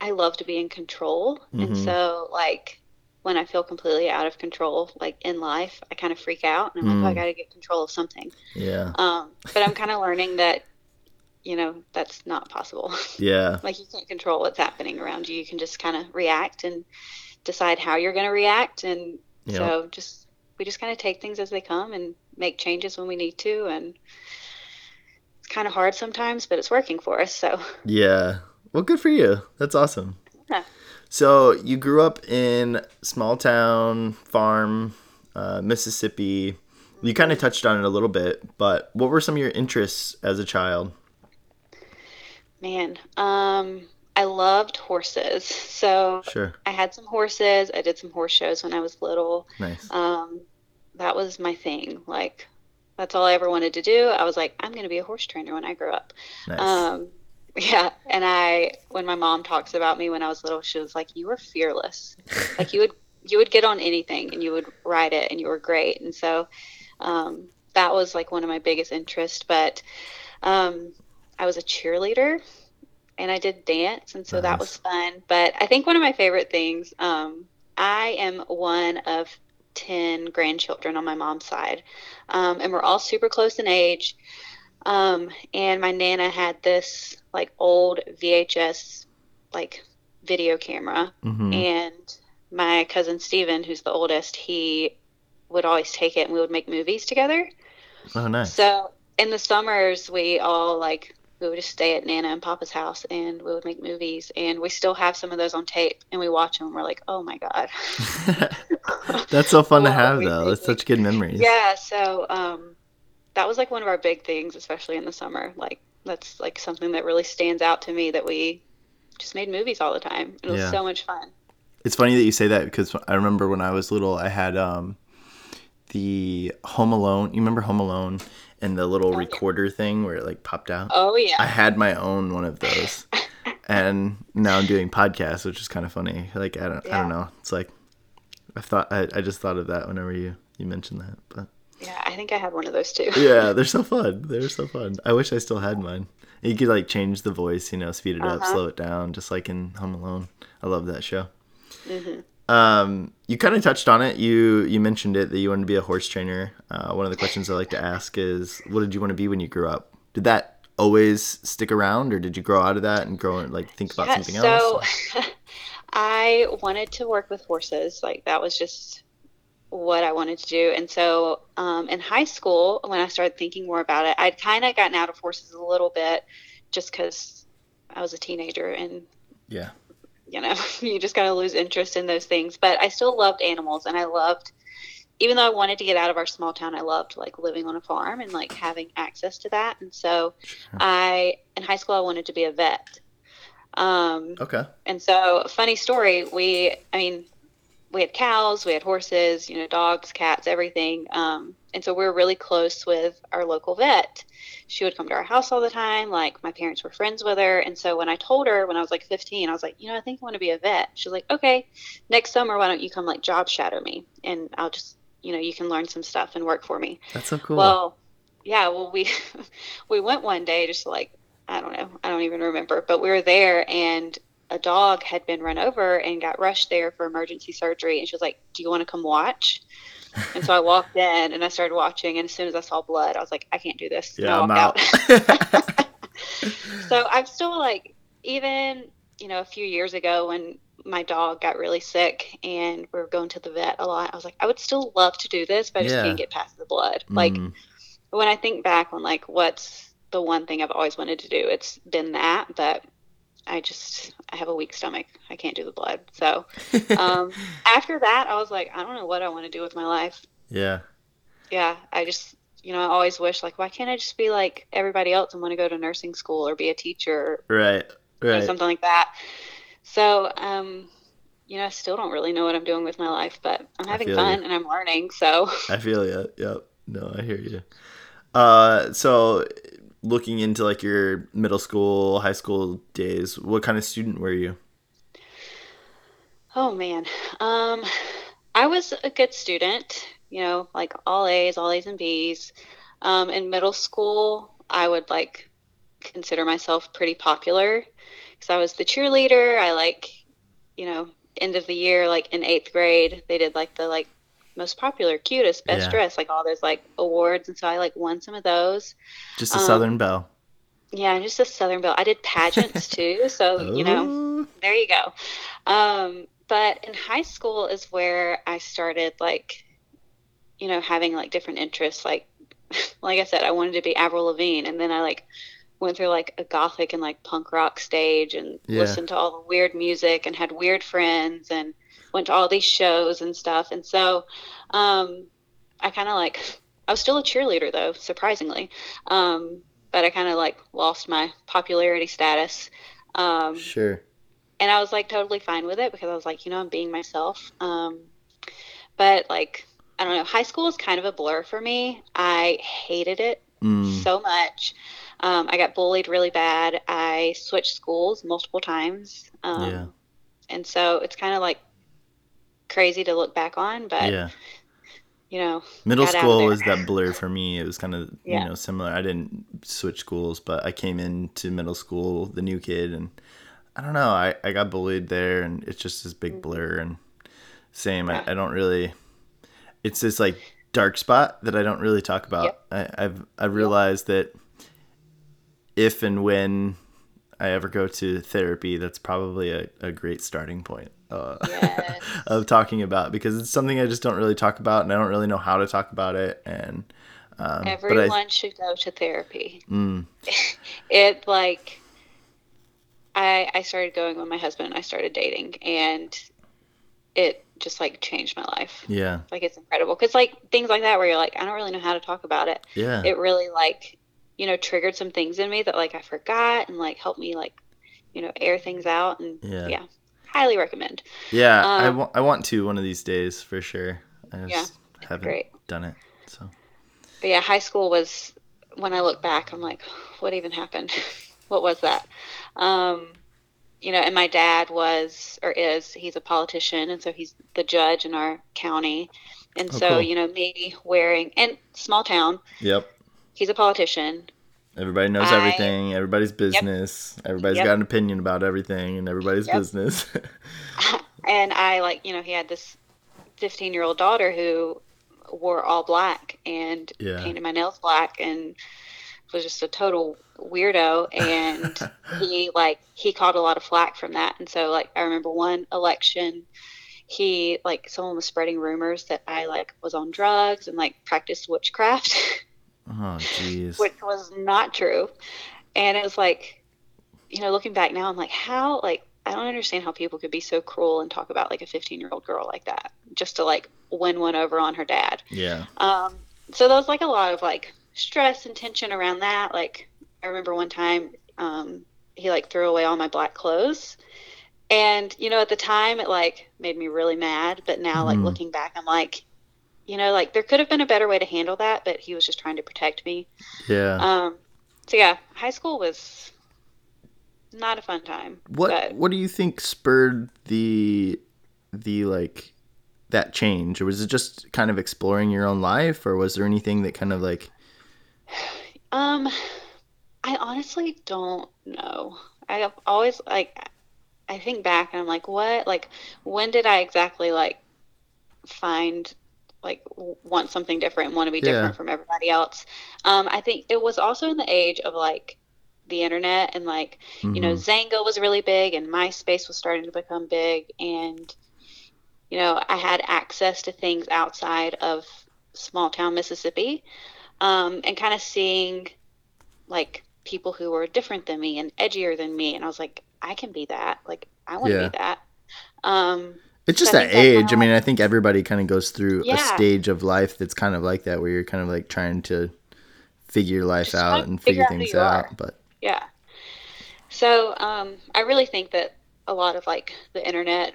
I love to be in control, mm-hmm. and so like when I feel completely out of control, like in life, I kind of freak out, and I'm mm. like, oh, I got to get control of something. Yeah. Um, but I'm kind of learning that you know that's not possible. Yeah. like you can't control what's happening around you. You can just kind of react and decide how you're going to react, and yep. so just we just kind of take things as they come and make changes when we need to and it's kind of hard sometimes but it's working for us so yeah well good for you that's awesome yeah. so you grew up in small town farm uh, mississippi You kind of touched on it a little bit, but what were some of your interests as a child? Man, um, I loved horses. So Sure. I had some horses. I did some horse shows when I was little. Nice. Um, that was my thing. Like, that's all I ever wanted to do. I was like, I'm going to be a horse trainer when I grow up. Nice. Um, yeah. And I, when my mom talks about me when I was little, she was like, you were fearless. like you would, you would get on anything and you would ride it and you were great. And so, um, that was like one of my biggest interests. But, um, I was a cheerleader and I did dance. And so that was fun. But I think one of my favorite things, um, I am one of 10 grandchildren on my mom's side. Um, and we're all super close in age. Um, and my nana had this like old VHS like video camera. hmm And my cousin Steven, who's the oldest, he would always take it and we would make movies together. Oh, nice. So in the summers, we all like we would just stay at Nana and Papa's house, and we would make movies. And we still have some of those on tape, and we watch them. We're like, oh my god. That's so fun to have, though. It's such good memories. yeah. So um, that was like one of our big things, especially in the summer. Like that's like something that really stands out to me that we just made movies all the time. It was Yeah. so much fun. It's funny that you say that because I remember when I was little, I had um, the Home Alone. You remember Home Alone and the little Oh, yeah. recorder thing where it like popped out? Oh yeah. I had my own one of those, and now I'm doing podcasts, which is kind of funny. Like I don't, I don't know. It's like I thought I, I just thought of that whenever you you mentioned that. But yeah. I think I had one of those too. yeah, they're so fun. They're so fun. I wish I still had mine. You could like change the voice, you know, speed it up, Uh-huh. slow it down, just like in Home Alone. I love that show. hmm Um, you kind of touched on it. You you mentioned it that you wanted to be a horse trainer. Uh, one of the questions I like to ask is, what did you want to be when you grew up? Did that always stick around, or did you grow out of that and grow and like think about Yeah, something so else? So, I wanted to work with horses. Like that was just what I wanted to do. And so um, in high school, when I started thinking more about it, I'd kind of gotten out of horses a little bit just because I was a teenager and Yeah, you know, you just kind of lose interest in those things. But I still loved animals and I loved, even though I wanted to get out of our small town, I loved like living on a farm and like having access to that. And so Sure. I, in high school, I wanted to be a vet. Um, okay, and so, funny story, we, I mean, we had cows, we had horses, you know, dogs, cats, everything. Um, and so we were really close with our local vet. She would come to our house all the time. Like, my parents were friends with her. And so, when I told her when I was like 15, I was like, you know, I think I want to be a vet. She's like, okay, next summer, why don't you come like job shadow me? And I'll just, you know, you can learn some stuff and work for me. that's so cool. Well, yeah, well we we went one day just like I don't know, I don't even remember, but we were there and a dog had been run over and got rushed there for emergency surgery and she was like, "Do you want to come watch?" And so I walked in and I started watching and as soon as I saw blood, I was like, "I can't do this." Yeah, I'm walked out. so I'm still like, even you know, a few years ago when my dog got really sick and we were going to the vet a lot, I was like, I would still love to do this, but I just Yeah. can't get past the blood. Like Mm, when I think back on like what's the one thing I've always wanted to do, it's been that, but I just I have a weak stomach. I can't do the blood. So um, after that, I was like, I don't know what I want to do with my life. yeah, Yeah, I just you know I always wish like why can't I just be like everybody else and want to go to nursing school or be a teacher right, right. something like that. So um, you know I still don't really know what I'm doing with my life, but I'm having fun you. and I'm learning. So I feel you. Yep. No, I hear you. Uh, so looking into like your middle school, high school days, what kind of student were you? Oh man. Um I was a good student, you know, like all A's, all A's and B's. Um in middle school, I would like consider myself pretty popular because I was the cheerleader. I like, you know, end of the year like in 8th grade, they did like the like most popular, cutest, best Yeah. dressed, like all those like awards and so I like won some of those. Just a Um, Southern Belle. Yeah, just a Southern Belle. I did pageants too, so you know, Oh, there you go. Um, but in high school is where I started like, you know, having like different interests. Like, like I said, I wanted to be Avril Lavigne, and then I like went through like a gothic and like punk rock stage and Yeah. listened to all the weird music and had weird friends and went to all these shows and stuff. And so, um, I kind of like I was still a cheerleader though, surprisingly. Um, but I kind of like lost my popularity status. Um, Sure. and I was like totally fine with it because I was like, you know, I'm being myself. Um, but like, I don't know, high school is kind of a blur for me. I hated it Mm. so much. Um, I got bullied really bad. I switched schools multiple times. Um, Yeah. And so it's kind of like crazy to look back on, but Yeah. you know, Middle got out of school was that blur for me. It was kind of Yeah. you know similar. I didn't switch schools, but I came into middle school the new kid, and I don't know. I I got bullied there, and it's just this big mm-hmm. blur. And same, Yeah. I, I don't really. It's this like dark spot that I don't really talk about. I, I've I realized that if and when I ever go to therapy, that's probably a, a great starting point uh, Yes. of talking about because it's something I just don't really talk about and I don't really know how to talk about it. And um, everyone I, should go to therapy. mm, it like I I started going when my husband and I started dating and it just like changed my life. yeah, Like it's incredible cuz like things like that where you're like I don't really know how to talk about it. yeah, It really like you know triggered some things in me that like I forgot and like helped me like you know air things out and Yeah. yeah. Highly recommend. yeah. I um, wa- I want to one of these days for sure. I just haven't great. done it. So But yeah, high school was when I look back, I'm like, what even happened? what was that? Um, you know, and my dad was or is he's a politician, and so he's the judge in our county, and Oh, so cool. you know me wearing and small town, yep. he's a politician. Everybody knows I- everything. Everybody's business. Everybody's Yep. got an opinion about everything, and everybody's Yep. business. and I like, you know, he had this 15 year old daughter who wore all black and Yeah. painted my nails black and was just a total weirdo. And he like, he caught a lot of flack from that. And so like, I remember one election, he like, someone was spreading rumors that I like was on drugs and like practiced witchcraft, oh, jeez. which was not true. And it was like, you know, looking back now, I'm like, how, like, I don't understand how people could be so cruel and talk about like a 15 year old girl like that just to like win one over on her dad. Yeah. Um, so there was like a lot of like stress and tension around that. Like, I remember one time um, he like threw away all my black clothes. And, you know, at the time it like made me really mad. But now, like, Mhm. looking back, I'm like, you know, like there could have been a better way to handle that, but he was just trying to protect me. Yeah. Um, so yeah, high school was not a fun time. what but- What do you think spurred the the like that change, or was it just kind of exploring your own life, or was there anything that kind of like Um, I honestly don't know. I have always like, I think back and I'm like, what? Like, when did I exactly like find like want something different and want to be different Yeah. from everybody else? Um, I think it was also in the age of like the internet and like you know mhm, Xanga was really big and MySpace was starting to become big and you know I had access to things outside of small town Mississippi um, and kind of seeing like people who were different than me and edgier than me and I was like I can be that like I want to Yeah. be that um, it's just that age. I mean, I think everybody kind of goes through a stage of life that's kind of like that, where you're kind of like trying to figure life Just out and figure figure things out. But Yeah. So um, I really think that a lot of like the internet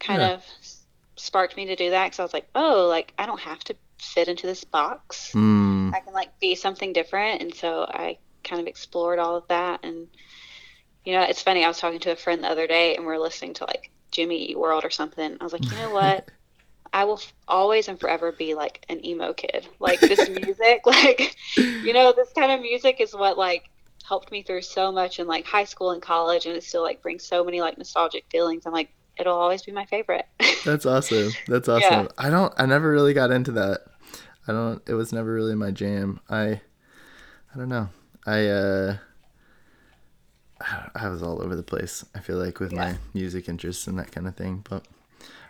kind Yeah. of sparked me to do that because I was like, oh, like I don't have to fit into this box. mm, I can like be something different. And so I kind of explored all of that. And, you know, it's funny. I was talking to a friend the other day and we are listening to like Jimmy Eat World or something. I was like, you know what? I will f- always and forever be like an emo kid. Like this music, like, you know, this kind of music is what like helped me through so much in like high school and college. And it still like brings so many like nostalgic feelings. I'm like, it'll always be my favorite. that's awesome. That's awesome. Yeah. I don't. I never really got into that. I don't. It was never really my jam. I. I don't know. I. uh I was all over the place. I feel like with my music interests and that kind of thing, but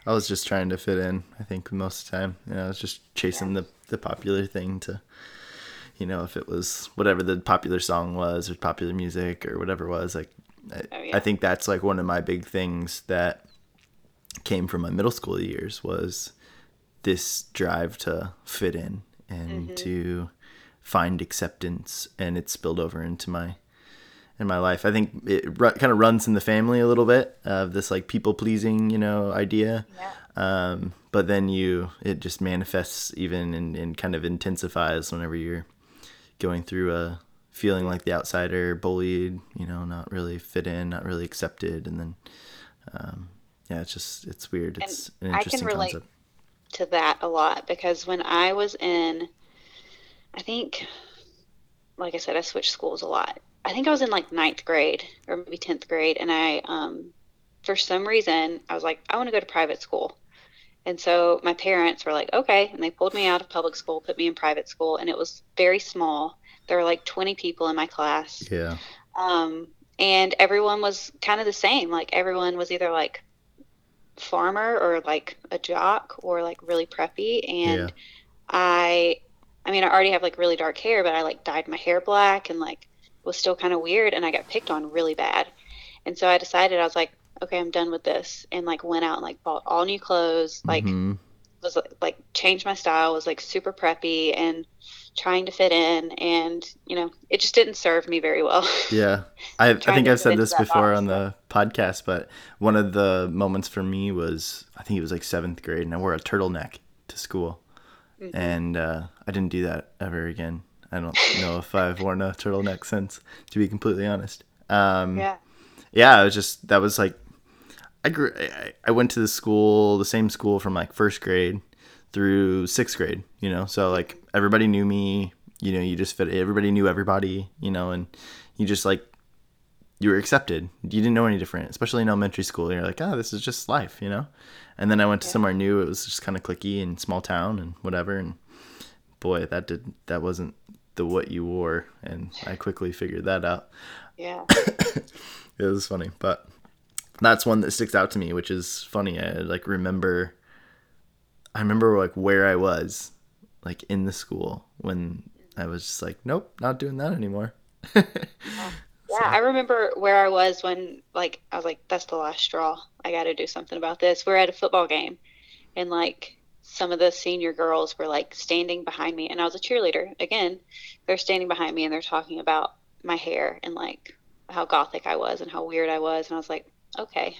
I was just trying to fit in. I think most of the time, you know, I was just chasing the the popular thing to, you know, if it was whatever the popular song was or popular music or whatever it was. Like, I, Oh, yeah. I think that's like one of my big things that came from my middle school years was this drive to fit in and Mhm. to find acceptance and it spilled over into my in my life. I think it ru- kind of runs in the family a little bit of this like people pleasing, you know, idea. Yeah. Um, but then you, it just manifests even and, and kind of intensifies whenever you're going through a feeling like the outsider, bullied, you know, not really fit in, not really accepted. And then, um, yeah, it's just, it's weird. It's an I can interesting relate concept. to that a lot because when I was in, I think, like I said, I switched schools a lot. I think I was in like ninth grade or maybe 10th grade. And I, um, for some reason, I was like, I want to go to private school. And so my parents were like, okay. And they pulled me out of public school, put me in private school. And it was very small. There were like 20 people in my class. Yeah. Um, and everyone was kind of the same. Like everyone was either like farmer or like a jock or like really preppy. And Yeah. I, I mean, I already have like really dark hair, but I like dyed my hair black and like was still kind of weird. And I got picked on really bad. And so I decided I was like, okay, I'm done with this. And like went out and like bought all new clothes, like Mhm. was like changed my style, was like super preppy and trying to fit in. And, you know, it just didn't serve me very well. Yeah, I, I think I've said this before box. on the podcast, but one of the moments for me was I think it was like seventh grade, and I wore a turtleneck to school, Mm-hmm. and uh, I didn't do that ever again. I don't know if I've worn a turtleneck since, to be completely honest. Um, yeah. yeah, it was just that was like I grew. I, I went to the school, the same school from like first grade through sixth grade. You know, so like everybody knew me. You know, you just fit. Everybody knew everybody. You know, and you just like you were accepted. You didn't know any different, especially in elementary school. You're like, oh, this is just life. You know. And then I went to Yeah. somewhere new. It was just kind of clicky and small town and whatever. And boy, that did that wasn't the what you wore, and I quickly figured that out Yeah. it was funny but that's one that sticks out to me which is funny i like remember i remember like where i was like in the school when i was just like nope not doing that anymore Yeah, I remember where I was when, like, I was like, that's the last straw. I got to do something about this. We're at a football game, and like some of the senior girls were like standing behind me, and I was a cheerleader. Again, they're standing behind me and they're talking about my hair and like how gothic I was and how weird I was, and I was like, okay,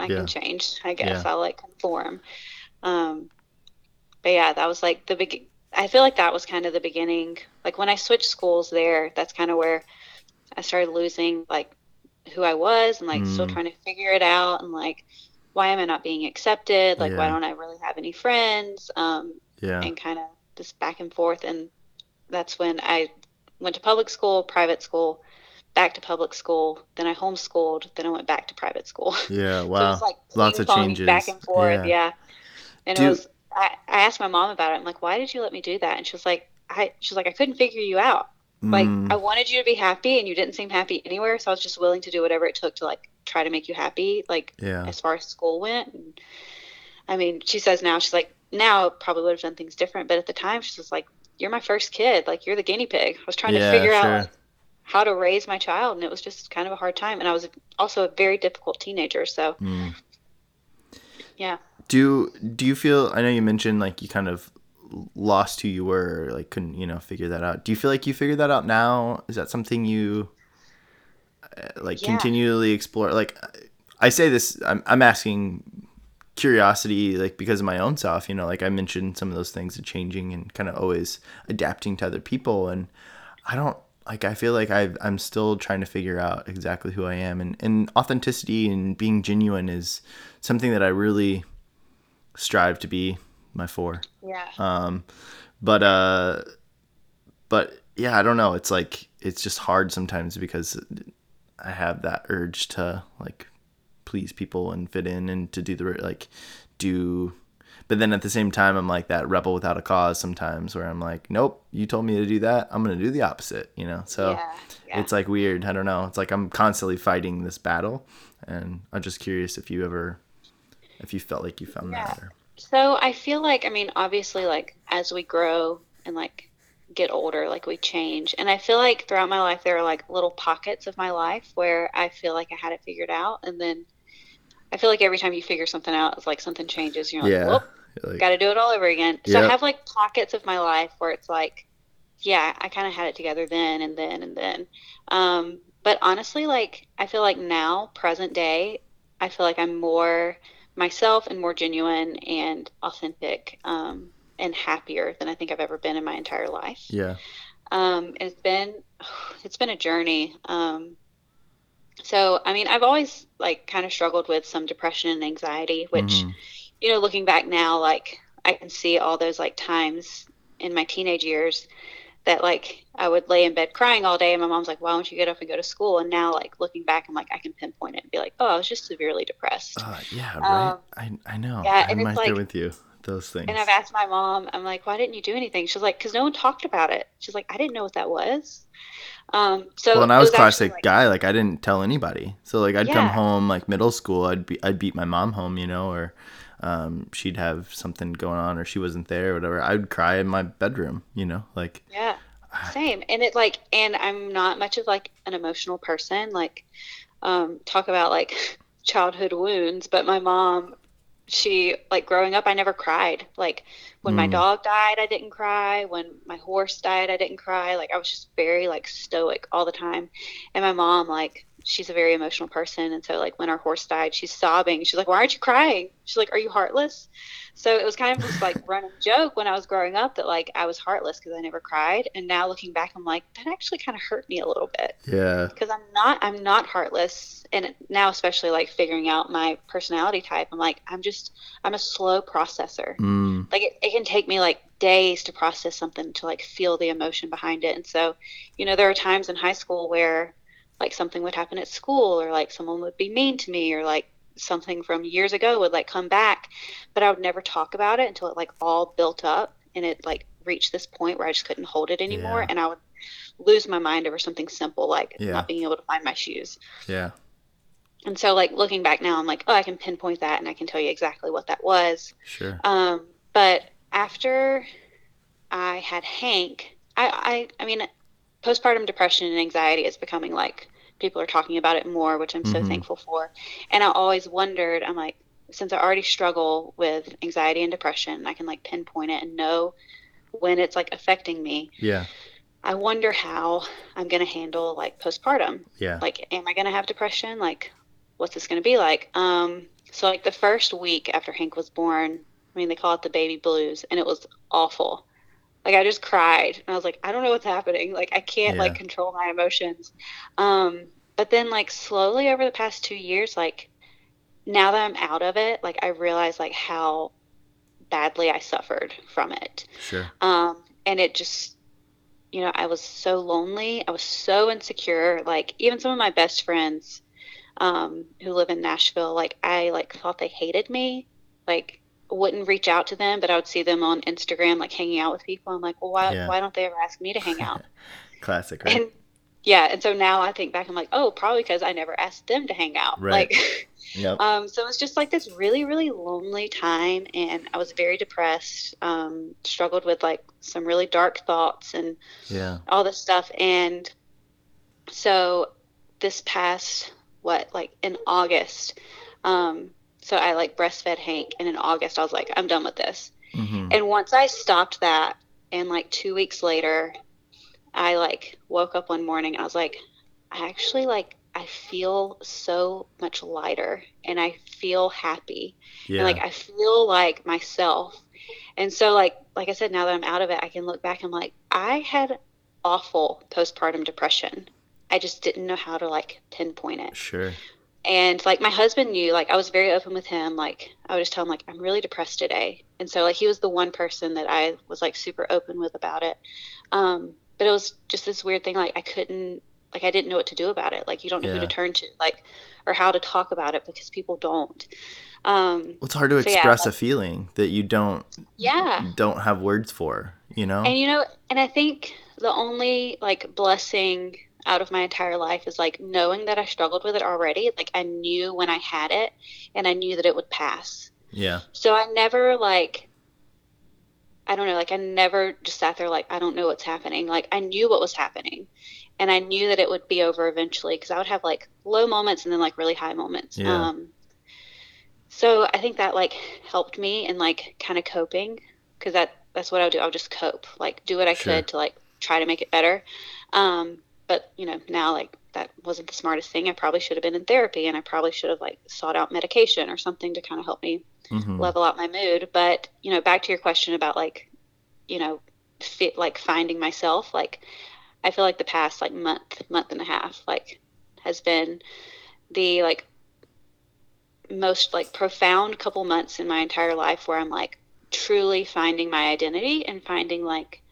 I Yeah. can change. I guess Yeah. I'll like conform. Um, but yeah, that was like the big. I feel like that was kind of the beginning. Like when I switched schools there, that's kind of where I started losing like who I was and like still Mm. trying to figure it out and like why am I not being accepted? Like why don't I really have any friends? Um, yeah and kind of just back and forth. And that's when I went to public school, private school, back to public school. Then I homeschooled. Then I went back to private school. yeah So wow was like Lots of changes. back and forth. Yeah. Yeah. And Do- it was. I, I asked my mom about it. I'm like, why did you let me do that? And she was like, I. She's like, I couldn't figure you out. Like Mm, I wanted you to be happy, and you didn't seem happy anywhere. So I was just willing to do whatever it took to like try to make you happy. Like yeah as far as school went. And, I mean, she says now she's like now I probably would have done things different, but at the time she was like, "You're my first kid. Like you're the guinea pig." I was trying Yeah, to figure sure. out like, how to raise my child, and it was just kind of a hard time. And I was also a very difficult teenager, so Mm. yeah. do do you feel i know you mentioned like you kind of lost who you were like couldn't you know figure that out do you feel like you figured that out now is that something you like Yeah. continually explore like i say this I'm, I'm asking curiosity like because of my own self you know like i mentioned some of those things are changing and kind of always adapting to other people and i don't like i feel like i i'm still trying to figure out exactly who i am and, and authenticity and being genuine is something that i really strive to be my four Yeah. um but uh but yeah i don't know it's like it's just hard sometimes because i have that urge to like please people and fit in and to do the like do but then at the same time i'm like that rebel without a cause sometimes where i'm like nope you told me to do that i'm gonna do the opposite you know so yeah. Yeah. it's like weird i don't know it's like i'm constantly fighting this battle and i'm just curious if you ever if you felt like you found that or, So I feel like, I mean, obviously, like as we grow and like get older, like we change. And I feel like throughout my life, there are like little pockets of my life where I feel like I had it figured out. And then I feel like every time you figure something out, it's like something changes. You're like, Yeah. whoop, Like, got to do it all over again. So I have like pockets of my life where it's like, yeah, I kind of had it together then and then and then. Um, but honestly, like I feel like now, present day, I feel like I'm more myself and more genuine and authentic um, and happier than I think I've ever been in my entire life. yeah. Um, it's been it's been a journey. Um, so I mean, I've always like kind of struggled with some depression and anxiety, which Mhm. you know, looking back now, like I can see all those like times in my teenage years that like I would lay in bed crying all day, and my mom's like, "Why don't you get up and go to school?" And now, like looking back, I'm like, I can pinpoint it and be like, "Oh, I was just severely depressed." Uh, yeah, right. Um, I I know. yeah, I'm and right it's there like- with you. Those things. And I've asked my mom, I'm like, "Why didn't you do anything?" She's like, "Cause no one talked about it." She's like, "I didn't know what that was." Um, so well, and I was, actually, classic like- guy. Like I didn't tell anybody. So like I'd come home like middle school. I'd be I'd beat my mom home, you know, or um, she'd have something going on, or she wasn't there, or whatever. I'd cry in my bedroom, you know, like Yeah, same. And it like, and I'm not much of like an emotional person. Like, um, talk about like childhood wounds. But my mom, she like growing up, I never cried. Like when my Mm. dog died, I didn't cry. When my horse died, I didn't cry. Like I was just very like stoic all the time. And my mom, like, she's a very emotional person, and so like when our horse died, she's sobbing. She's like, "Why aren't you crying?" She's like, "Are you heartless?" So it was kind of this like running joke when I was growing up that like I was heartless because I never cried. And now looking back, I'm like, that actually kind of hurt me a little bit yeah, because I'm not I'm not heartless. And now especially like figuring out my personality type, I'm like I'm just I'm a slow processor. mm, Like it, it can take me like days to process something to like feel the emotion behind it. And so, you know, there are times in high school where like something would happen at school or like someone would be mean to me or like something from years ago would like come back, but I would never talk about it until it like all built up and it like reached this point where I just couldn't hold it anymore Yeah. and I would lose my mind over something simple like Yeah. not being able to find my shoes. yeah, And so like looking back now I'm like, oh, I can pinpoint that and I can tell you exactly what that was. sure, Um, but after I had Hank, I, I, I mean, postpartum depression and anxiety is becoming like people are talking about it more, which I'm so Mhm. thankful for. And I always wondered, I'm like, since I already struggle with anxiety and depression, I can like pinpoint it and know when it's like affecting me. yeah, I wonder how I'm going to handle like postpartum yeah, like am i going to have depression like what's this going to be like um so like the first week after hank was born i mean they call it the baby blues and it was awful like i just cried and i was like i don't know what's happening. Like i can't like control my emotions. Um but then like slowly over the past two years like now that i'm out of it like i realize like how badly i suffered from it. Sure, um, and it just you know i was so lonely. I was so insecure. Like even some of my best friends um, who live in nashville like i like thought they hated me. Like wouldn't reach out to them but i would see them on instagram like hanging out with people i'm like well why, Yeah. why don't they ever ask me to hang out classic, right? and yeah and so now i think back i'm like oh probably because i never asked them to hang out Right. like yep, um, so it was just like this really, really lonely time, and I was very depressed. Um, struggled with like some really dark thoughts and yeah, all this stuff. And so this past what like in August, um, so I like breastfed Hank, and in August I was like, I'm done with this. hmm And once I stopped that, and like two weeks later, I like woke up one morning and I was like, I actually like I feel so much lighter and I feel happy yeah, and like I feel like myself. And so like like I said, now that I'm out of it, I can look back. I'm like, I had awful postpartum depression. I just didn't know how to like pinpoint it sure, and like my husband knew like i was very open with him like i would just tell him like i'm really depressed today. And so like he was the one person that i was like super open with about it. Um but it was just this weird thing like i couldn't like i didn't know what to do about it. Like you don't know who to turn to like or how to talk about it because people don't. Um Well, it's hard to So, yeah, express like- a feeling that you don't yeah. don't have words for, you know? And you know, and I think the only like blessing out of my entire life is like knowing that I struggled with it already. Like I knew when I had it and I knew that it would pass. yeah, So I never like I don't know, like I never just sat there like I don't know what's happening. Like I knew what was happening. And I knew that it would be over eventually because I would have like low moments and then like really high moments. Yeah. Um so I think that like helped me in like kind of coping because that that's what I would do. I would just cope, like do what I Sure. could to like try to make it better. Um, but you know now like that wasn't the smartest thing. I probably should have been in therapy and I probably should have like sought out medication or something to kind of help me Mhm. level out my mood. But you know, back to your question about like, you know, fit like finding myself. Like, I feel like the past like month, month and a half, like, has been the like most like profound couple months in my entire life where I'm like truly finding my identity and finding like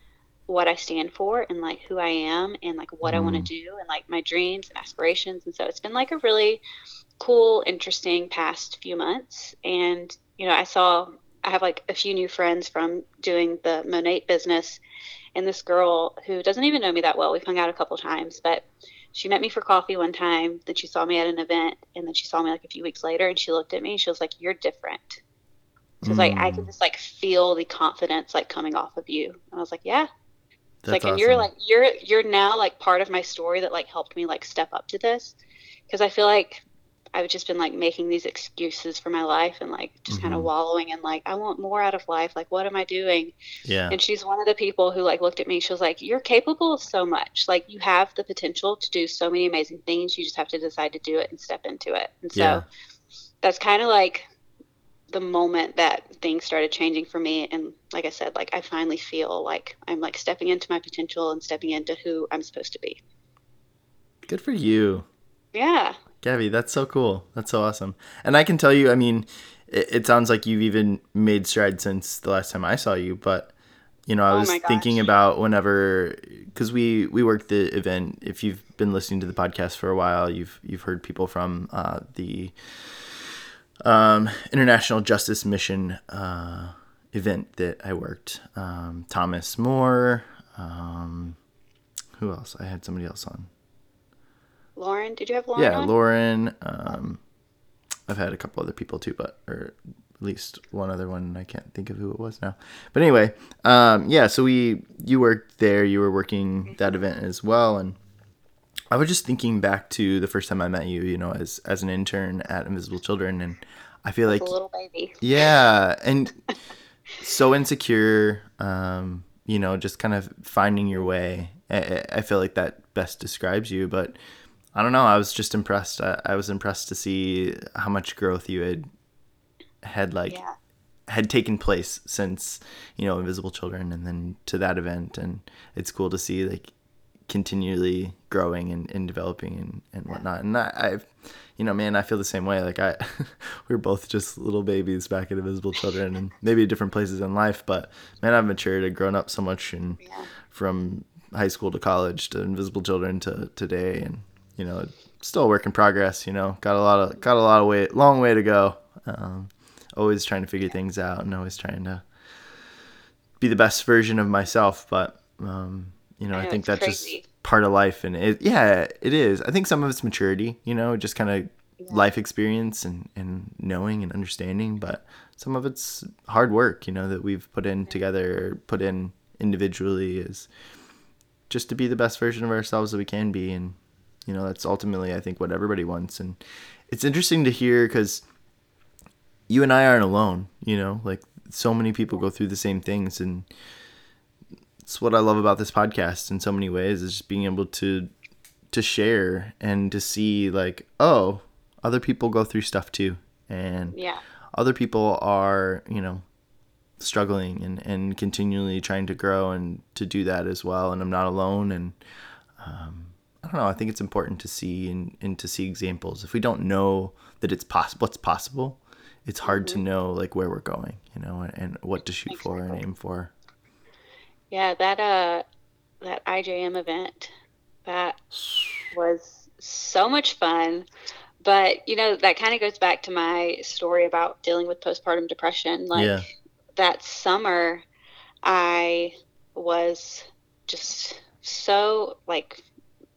what I stand for and like who I am and like what I want to Mm. do and like my dreams and aspirations. And so it's been like a really cool, interesting past few months. And, you know, I saw, I have like a few new friends from doing the Monat business. And this girl who doesn't even know me that well, we've hung out a couple times, but she met me for coffee one time. Then she saw me at an event. And then she saw me like a few weeks later and she looked at me and she was like, You're different. She was like, I can Mm. just like feel the confidence like coming off of you. And I was like, Yeah. That's like, and you're like, you're you're now like part of my story that like helped me like step up to this, because I feel like I've just been like making these excuses for my life and like just kind Mhm. of wallowing in like I want more out of life. Like, what am I doing? yeah. And she's one of the people who like looked at me. She was like, "You're capable of so much. Like, you have the potential to do so many amazing things. You just have to decide to do it and step into it." And so Yeah. that's kind of like the moment that things started changing for me and like i said like i finally feel like i'm like stepping into my potential and stepping into who i'm supposed to be Good for you. yeah Gabby, that's so cool. That's so awesome. And I can tell you, I mean, it, it sounds like you've even made strides since the last time I saw you, but you know, I Oh was thinking about whenever cuz we we worked the event. If you've been listening to the podcast for a while, you've you've heard people from uh, the um, International Justice Mission uh, event that I worked. Um, Thomas Moore, um, who else? I had somebody else on. lauren did you have lauren Yeah, on? Lauren. Um, I've had a couple other people too, but or at least one other one. I can't think of who it was now. But anyway, um, yeah. So we, you worked there. You were working that event as well, and I was just thinking back to the first time I met you. You know, as as an intern at Invisible Children, and I feel like a little baby yeah, and so insecure. Um, you know, just kind of finding your way. I, I- I feel like that best describes you. But I don't know. I was just impressed. I, I was impressed to see how much growth you had had like yeah had taken place since you know Invisible Children, and then to that event. And it's cool to see like continually growing and, and developing and, and whatnot. And I, I've, you know, man, I feel the same way. Like I, we were both just little babies back at Invisible Children and maybe different places in life, but man, I've matured and grown up so much and yeah from high school to college to Invisible Children to today. And, you know, still a work in progress, you know, got a lot of, got a lot of way, long way to go. Um, always trying to figure things out and always trying to be the best version of myself. But, um, you know, I I, think that's just part of life. And it, yeah, it is. I think some of it's maturity, you know, just kind of Yeah. life experience and, and knowing and understanding. But some of it's hard work, you know, that we've put in together, put in individually is just to be the best version of ourselves that we can be. And, you know, that's ultimately, I think, what everybody wants. And it's interesting to hear because you and I aren't alone, you know, like so many people go through the same things. And it's what I love about this podcast in so many ways is just being able to to share and to see like oh other people go through stuff too. And yeah. other people are you know struggling and, and continually trying to grow and to do that as well. And i'm not alone. And um, i don't know. I think it's important to see and, and to see examples. If we don't know that it's possible what's possible it's hard to know like where we're going you know and, and what to shoot for and aim for yeah that uh that ijm event that was so much fun. But, you know, that kind of goes back to my story about dealing with postpartum depression. Like Yeah. that summer, I was just so, like,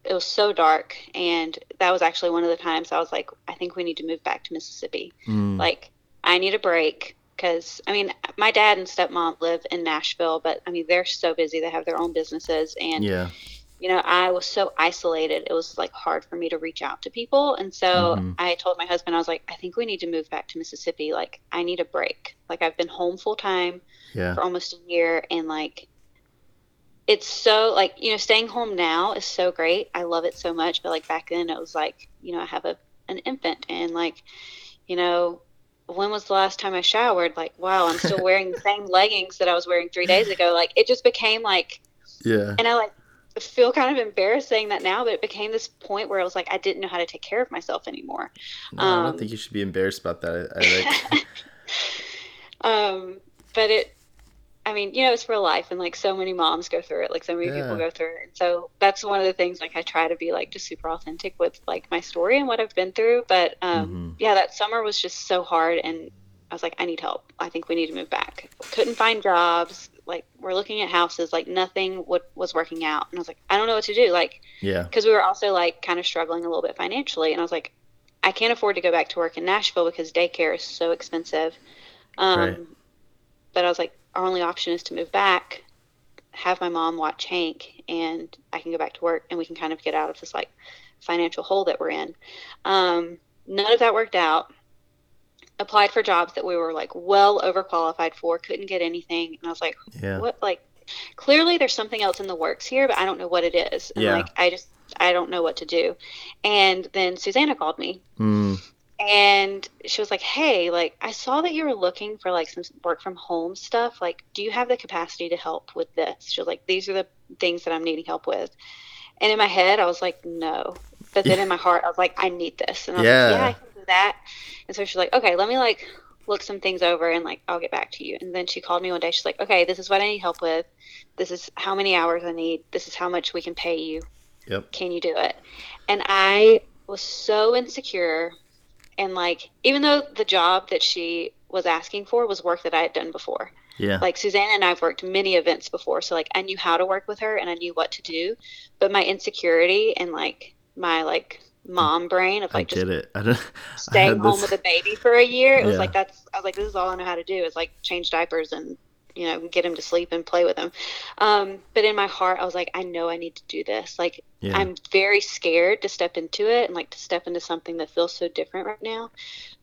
it was so dark. And that was actually one of the times I was like, I think we need to move back to Mississippi. Mm, Like, I need a break. Because, I mean, my dad and stepmom live in Nashville, but I mean, they're so busy. They have their own businesses. And yeah you know, I was so isolated. It was like hard for me to reach out to people. And so Mhm. I told my husband, I was like, I think we need to move back to Mississippi. Like, I need a break. Like, I've been home full time Yeah. for almost a year. And like, it's so, like, you know, staying home now is so great. I love it so much. But like back then, it was like, you know, I have a, an infant and like, you know, when was the last time I showered? Like, wow, I'm still wearing the same leggings that I was wearing three days ago. Like, it just became like, Yeah. and I like feel kind of embarrassed saying that now, but it became this point where I was like, I didn't know how to take care of myself anymore. No, I don't um, think you should be embarrassed about that. I, I like. Um, but it, I mean, you know, it's real life, and like so many moms go through it, like so many Yeah. people go through it. And so that's one of the things. Like I try to be like just super authentic with like my story and what I've been through. But um, Mhm. yeah, that summer was just so hard, and I was like, I need help. I think we need to move back. Couldn't find jobs. Like we're looking at houses. Like nothing would, was working out, and I was like, I don't know what to do. Like yeah. because we were also like kind of struggling a little bit financially and i was like i can't afford to go back to work in nashville because daycare is so expensive um, Right. but i was like our only option is to move back have my mom watch hank and i can go back to work and we can kind of get out of this like financial hole that we're in. Um, none of that worked out. Applied for jobs that we were like well overqualified for couldn't get anything and i was like Yeah. what? Like clearly there's something else in the works here but i don't know what it is. And Yeah. like i just i don't know what to do. And then susanna called me. Mm, and she was like hey like i saw that you were looking for like some work from home stuff. Like do you have the capacity to help with this? She was like these are the things that i'm needing help with. And in my head i was like no. But then in my heart i was like i need this. And i was Yeah. like yeah i can do that. And so she's like okay let me like look some things over and like i'll get back to you. And then she called me one day. She's like okay this is what i need help with. This is how many hours i need. This is how much we can pay you. Yep. can you do it? And i was so insecure and like even though the job that she was asking for was work that i had done before yeah. like Susanna and I've worked many events before, so like I knew how to work with her and I knew what to do, but my insecurity and like my like mom brain of I like just it. I don't. staying home this- with a baby for a year, it was like that's I was like this is all I know how to do is like change diapers and you know get him to sleep and play with him. Um, but in my heart, I was like I know I need to do this. Like Yeah. I'm very scared to step into it and like to step into something that feels so different right now,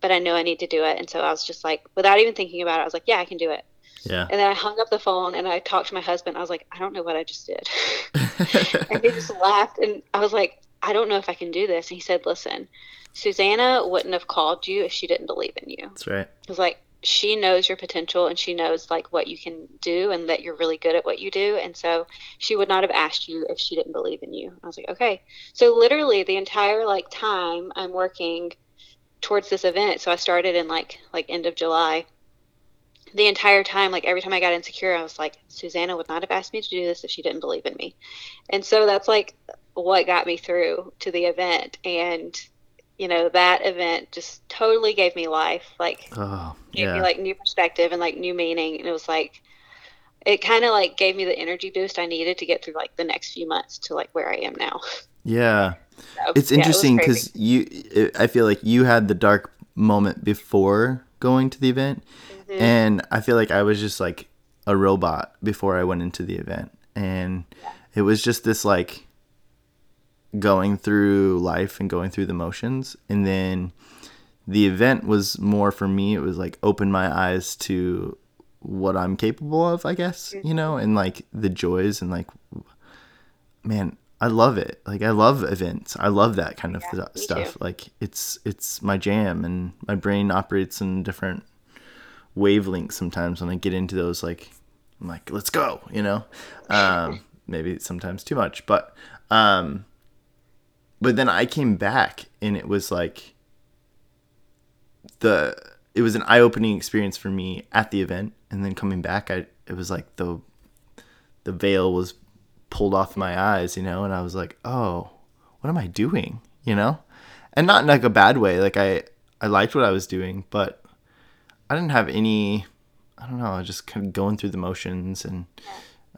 but I know I need to do it. And so I was just like without even thinking about it, I was like yeah I can do it. yeah. And then I hung up the phone and I talked to my husband. I was like, I don't know what I just did. and he just laughed. And I was like, I don't know if I can do this. And he said, Listen, Susanna wouldn't have called you if she didn't believe in you. That's right. It was like, she knows your potential and she knows like what you can do and that you're really good at what you do. And so she would not have asked you if she didn't believe in you. I was like, okay. So literally the entire like time I'm working towards this event. So I started in like like end of July the entire time, like every time I got insecure, I was like, Susanna would not have asked me to do this if she didn't believe in me. And so that's like what got me through to the event. And, you know, that event just totally gave me life. Like, Oh gave yeah. me like new perspective and like new meaning. And it was like, it kind of like gave me the energy boost I needed to get through like the next few months to like where I am now. yeah. So, It's yeah, it interesting because you. It, I feel like you had the dark moment before going to the event, Mhm. and I feel like I was just like a robot before I went into the event, and it was just this like going through life and going through the motions, and then the event was more for me. It was like open my eyes to what I'm capable of, I guess, you know, and like the joys and like, man, I love it. Like I love events. I love that kind of Yeah, th- stuff. too. Like it's it's my jam, and my brain operates in different wavelengths sometimes when I get into those. Like I'm like, let's go, you know. Um, maybe sometimes too much, but um, but then I came back and it was like the it was an eye opening experience for me at the event, and then coming back, I it was like the the veil was pulled off my eyes, you know, and I was like, oh, what am I doing, you know, and not in like a bad way. Like I I liked what I was doing, but I didn't have any. I don't know, I just kind of going through the motions, and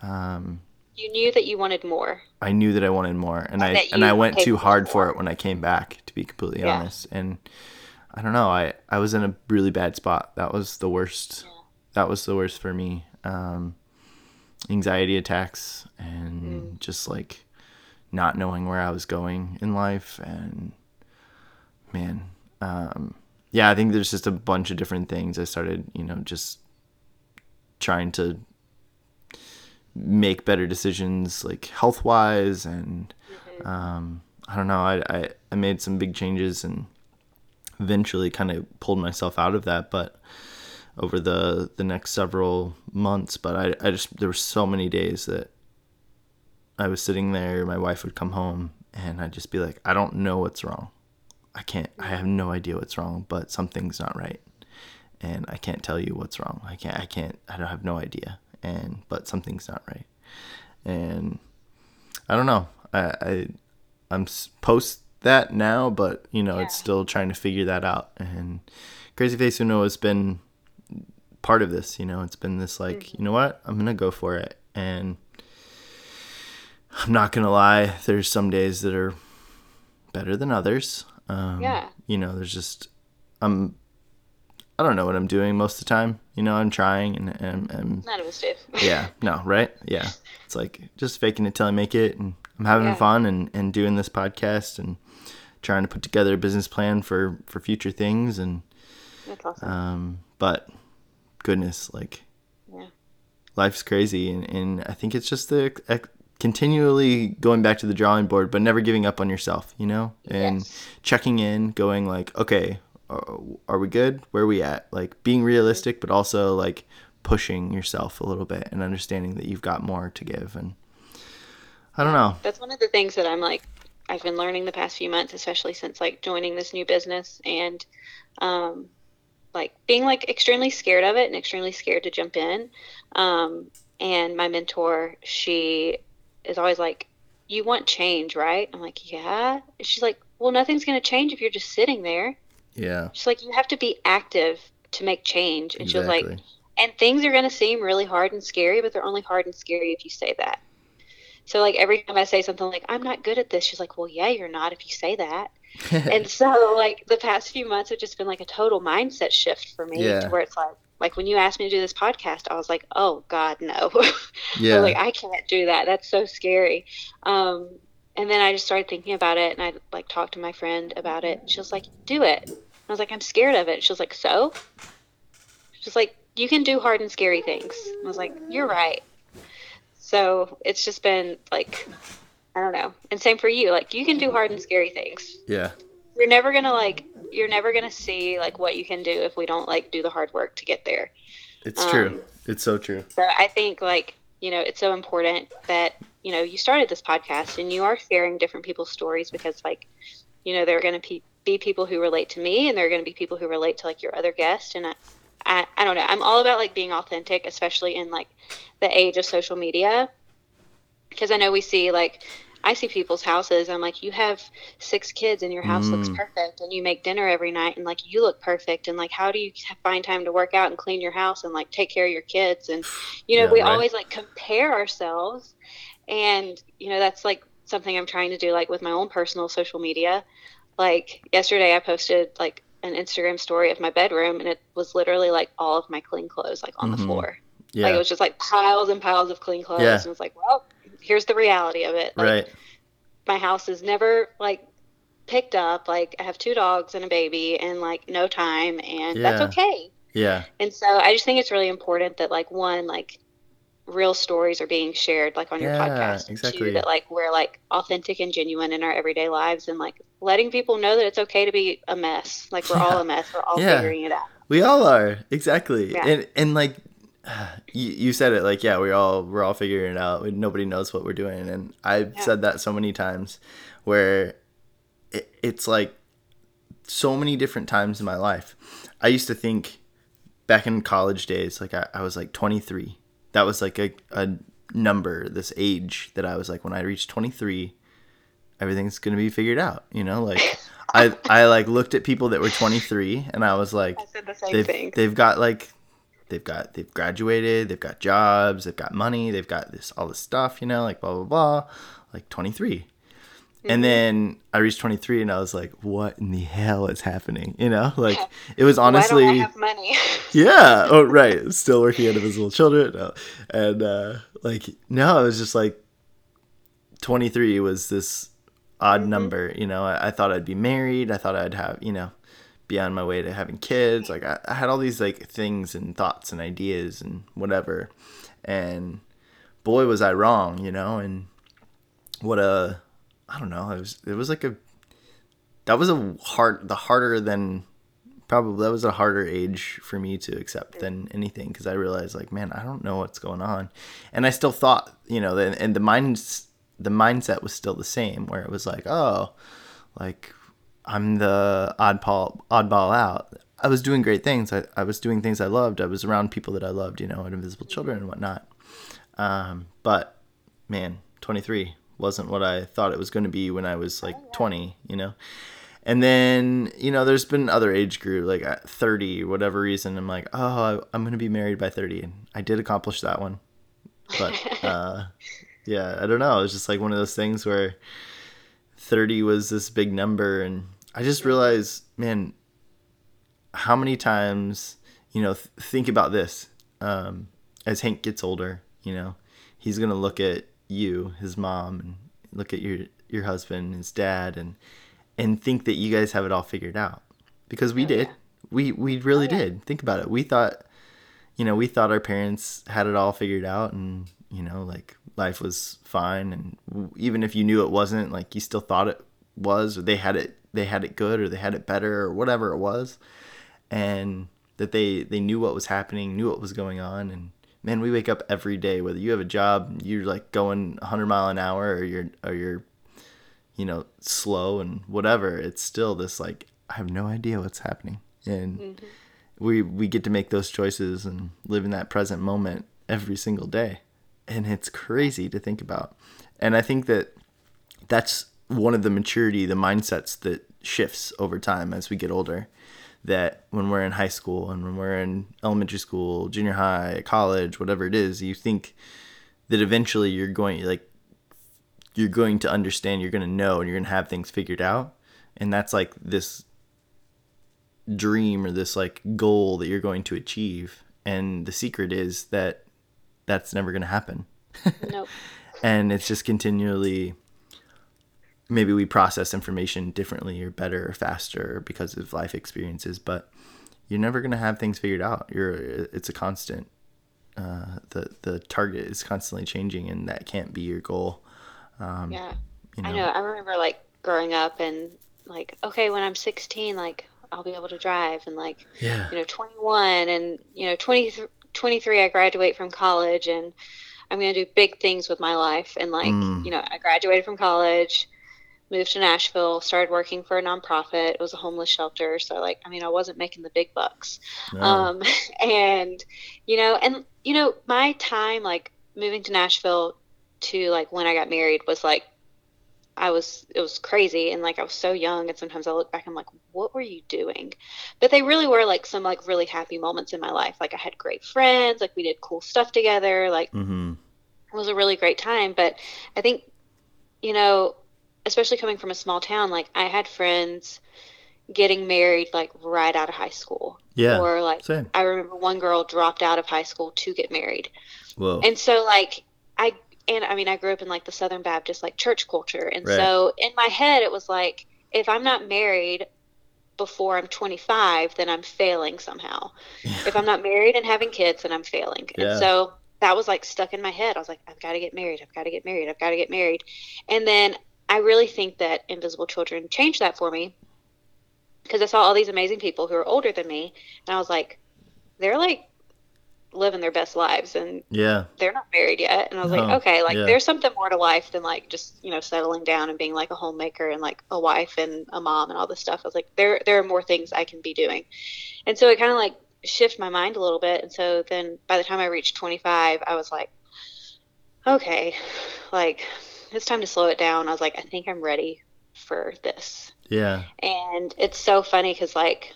um, You knew that you wanted more. I knew that I wanted more, and I and I went too hard for it when I came back. To be completely Yeah. honest, and I don't know, I I was in a really bad spot. That was the worst. That was the worst for me. Um, anxiety attacks and Mm. just like not knowing where I was going in life and man, um, yeah, I think there's just a bunch of different things. I started, you know, just trying to make better decisions like health wise and mm-hmm. um, I don't know, I, I, I made some big changes and eventually kind of pulled myself out of that, but over the the next several months, but I, I just there were so many days that I was sitting there, my wife would come home and I'd just be like, I don't know what's wrong. I can't I have no idea what's wrong, but something's not right. And I can't tell you what's wrong. I can't I can't I don't have no idea. And but something's not right. And I don't know. I, I I'm post that now, but you know, yeah. it's still trying to figure that out. And Crazy Face Uno has been part of this. You know, it's been this like, mm-hmm. you know what, I'm gonna go for it, and I'm not gonna lie. There's some days that are better than others. Um, yeah. You know, there's just I'm. I don't know what I'm doing most of the time. You know, I'm trying and and, and none of us do. yeah. No. Right. Yeah. It's like just faking it till I make it, and I'm having yeah. fun and and doing this podcast and trying to put together a business plan for for future things and. That's awesome. Um, but goodness, like yeah. life's crazy, and, and I think it's just the continually going back to the drawing board, but never giving up on yourself, you know, and yes. checking in, going like, okay, are we good? Where are we at? Like being realistic, but also like pushing yourself a little bit and understanding that you've got more to give. And I don't know. That's one of the things that I'm like, I've been learning the past few months, especially since like joining this new business and um, like being like extremely scared of it and extremely scared to jump in. Um, and my mentor, she is always like, "You want change, right?" I'm like, "Yeah." She's like, "Well, nothing's going to change if you're just sitting there." Yeah. She's like, "You have to be active to make change." And exactly. she was like, "And things are going to seem really hard and scary, but they're only hard and scary if you say that." So like every time I say something like I'm not good at this, she's like, "Well, yeah, you're not if you say that." and so like the past few months have just been like a total mindset shift for me yeah. to where it's like like when you asked me to do this podcast, I was like, "Oh God, no!" Yeah, like I can't do that. That's so scary. Um, and then I just started thinking about it, and I like talked to my friend about it. She was like, "Do it." I was like, "I'm scared of it." She was like, "So?" She's like, "You can do hard and scary things." I was like, "You're right." So it's just been like I don't know. And same for you. Like you can do hard and scary things. Yeah. You're never gonna like you're never gonna see like what you can do if we don't like do the hard work to get there. It's um, true. It's so true. So I think like, you know, it's so important that, you know, you started this podcast and you are sharing different people's stories because like, you know, there are gonna be be people who relate to me and there are gonna be people who relate to like your other guest and I, I, I don't know. I'm all about like being authentic, especially in like the age of social media. Because I know we see like I see people's houses. I'm like, you have six kids and your house mm. looks perfect, and you make dinner every night, and like you look perfect, and like how do you find time to work out and clean your house and like take care of your kids? And you know, yeah, we right. always like compare ourselves, and you know that's like something I'm trying to do like with my own personal social media. Like yesterday, I posted like an Instagram story of my bedroom, and it was literally like all of my clean clothes like on mm-hmm. the floor. Yeah. Like it was just like piles and piles of clean clothes. Yeah. And it's like, well, here's the reality of it. Like, right. My house is never like picked up. Like I have two dogs and a baby and like no time and yeah. that's okay. Yeah. And so I just think it's really important that like one, like real stories are being shared like on your yeah, podcast. Exactly. Two, that like we're like authentic and genuine in our everyday lives and like letting people know that it's okay to be a mess. Like we're yeah. all a mess. We're all yeah. figuring it out. We all are. Exactly. And and like you, you said it like yeah we're all we're all figuring it out nobody knows what we're doing and i've said that so many times where it, it's like so many different times in my life i used to think back in college days like i, I was like 23 that was like a, a number this age that i was like when i reached 23 everything's gonna be figured out you know like I, I like looked at people that were 23 and I was like, I the they've, thing. they've got like they've got they've graduated, they've got jobs, they've got money, they've got this all this stuff, you know, like blah blah blah, like 23. Mm-hmm. And then I reached 23 and I was like, what in the hell is happening? You know, like it was honestly Why don't I have money? yeah. Oh, right. Still working at Invisible Children. And uh like no, I was just like 23 was this odd Mhm. number. You know, I, I thought I'd be married. I thought I'd have, you know, be on my way to having kids. Like I, I had all these like things and thoughts and ideas and whatever. And boy, was I wrong, you know. And what a, I don't know. It was it was like a that was a hard the harder than probably that was a harder age for me to accept than anything because I realized like man I don't know what's going on. And I still thought you know and, and the minds the mindset was still the same where it was like oh like I'm the oddball oddball out. I was doing great things. I, I was doing things I loved. I was around people that I loved you know and invisible children and whatnot. Um, but man 23 wasn't what I thought it was going to be when I was like 20 you know? And then you know there's been other age group like at 30 whatever reason i'm like oh i'm gonna be married by 30 and i did accomplish that one. But uh yeah i don't know it's just like one of those things where 30 was this big number and i just realized man how many times you know th- think about this um as hank gets older you know? He's gonna look at you his mom and look at your your husband his dad and and think that you guys have it all figured out. Because we Oh, did. yeah. we we really Oh, yeah. did. Think about it. We thought you know we thought our parents had it all figured out and you know like life was fine. And even if you knew it wasn't like you still thought it was or they had it they had it good or they had it better or whatever it was. And that they they knew what was happening knew what was going on and man we wake up every day whether you have a job you're like going 100 mile an hour or you're or you're you know slow and whatever it's still this like i have no idea what's happening. And Mhm. we we get to make those choices and live in that present moment every single day. And it's crazy to think about. And i think that that's one of the maturity the mindsets that shifts over time as we get older that when we're in high school and when we're in elementary school junior high college whatever it is you think that eventually you're going like you're going to understand you're going to know and you're going to have things figured out. And that's like this dream or this like goal that you're going to achieve. And the secret is that that's never going to happen. Nope. and it's just continually maybe we process information differently or better or faster because of life experiences but you're never going to have things figured out you're it's a constant uh, the the target is constantly changing and that can't be your goal um, Yeah. you know, I know. I remember like growing up and like, okay, when I'm 16, like I'll be able to drive and like, yeah you know, 21 and, you know, 20, 23, I graduate from college and I'm going to do big things with my life. And like, Mm. you know, I graduated from college, moved to Nashville, started working for a nonprofit. It was a homeless shelter. So like, I mean, I wasn't making the big bucks. no. Um, and you know, and you know, my time like moving to Nashville to like when I got married was like I was it was crazy and like I was so young and sometimes I look back and I'm like, what were you doing? But they really were like some like really happy moments in my life. Like I had great friends, like we did cool stuff together, like mm-hmm. it was a really great time. But I think, you know, especially coming from a small town, like I had friends getting married like right out of high school. yeah Or like same I remember one girl dropped out of high school to get married. whoa And so like I and I mean I grew up in like the Southern Baptist like church culture. And Right. so in my head it was like if I'm not married before I'm 25, then I'm failing somehow. If I'm not married and having kids, then I'm failing. Yeah. And so that was like stuck in my head. I was like, I've got to get married. I've got to get married. I've got to get married. And then I really think that Invisible Children changed that for me because I saw all these amazing people who are older than me. And I was like, they're like living their best lives and yeah they're not married yet. And I was No, like, okay, like yeah. there's something more to life than like just, you know, settling down and being like a homemaker and like a wife and a mom and all this stuff. I was like, there there are more things I can be doing. And so it kind of like shifted my mind a little bit. And so then by the time I reached 25, I was like, okay, like it's time to slow it down. I was like, I think I'm ready for this. yeah And it's so funny because, like,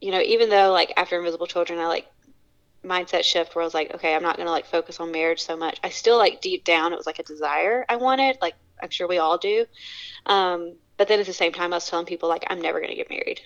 you know, even though, like, after Invisible Children, I like mindset shift where I was like, okay, I'm not going to like focus on marriage so much. I still, like, deep down, it was like a desire I wanted. Like, I'm sure we all do. Um, but then at the same time, I was telling people, like, I'm never going to get married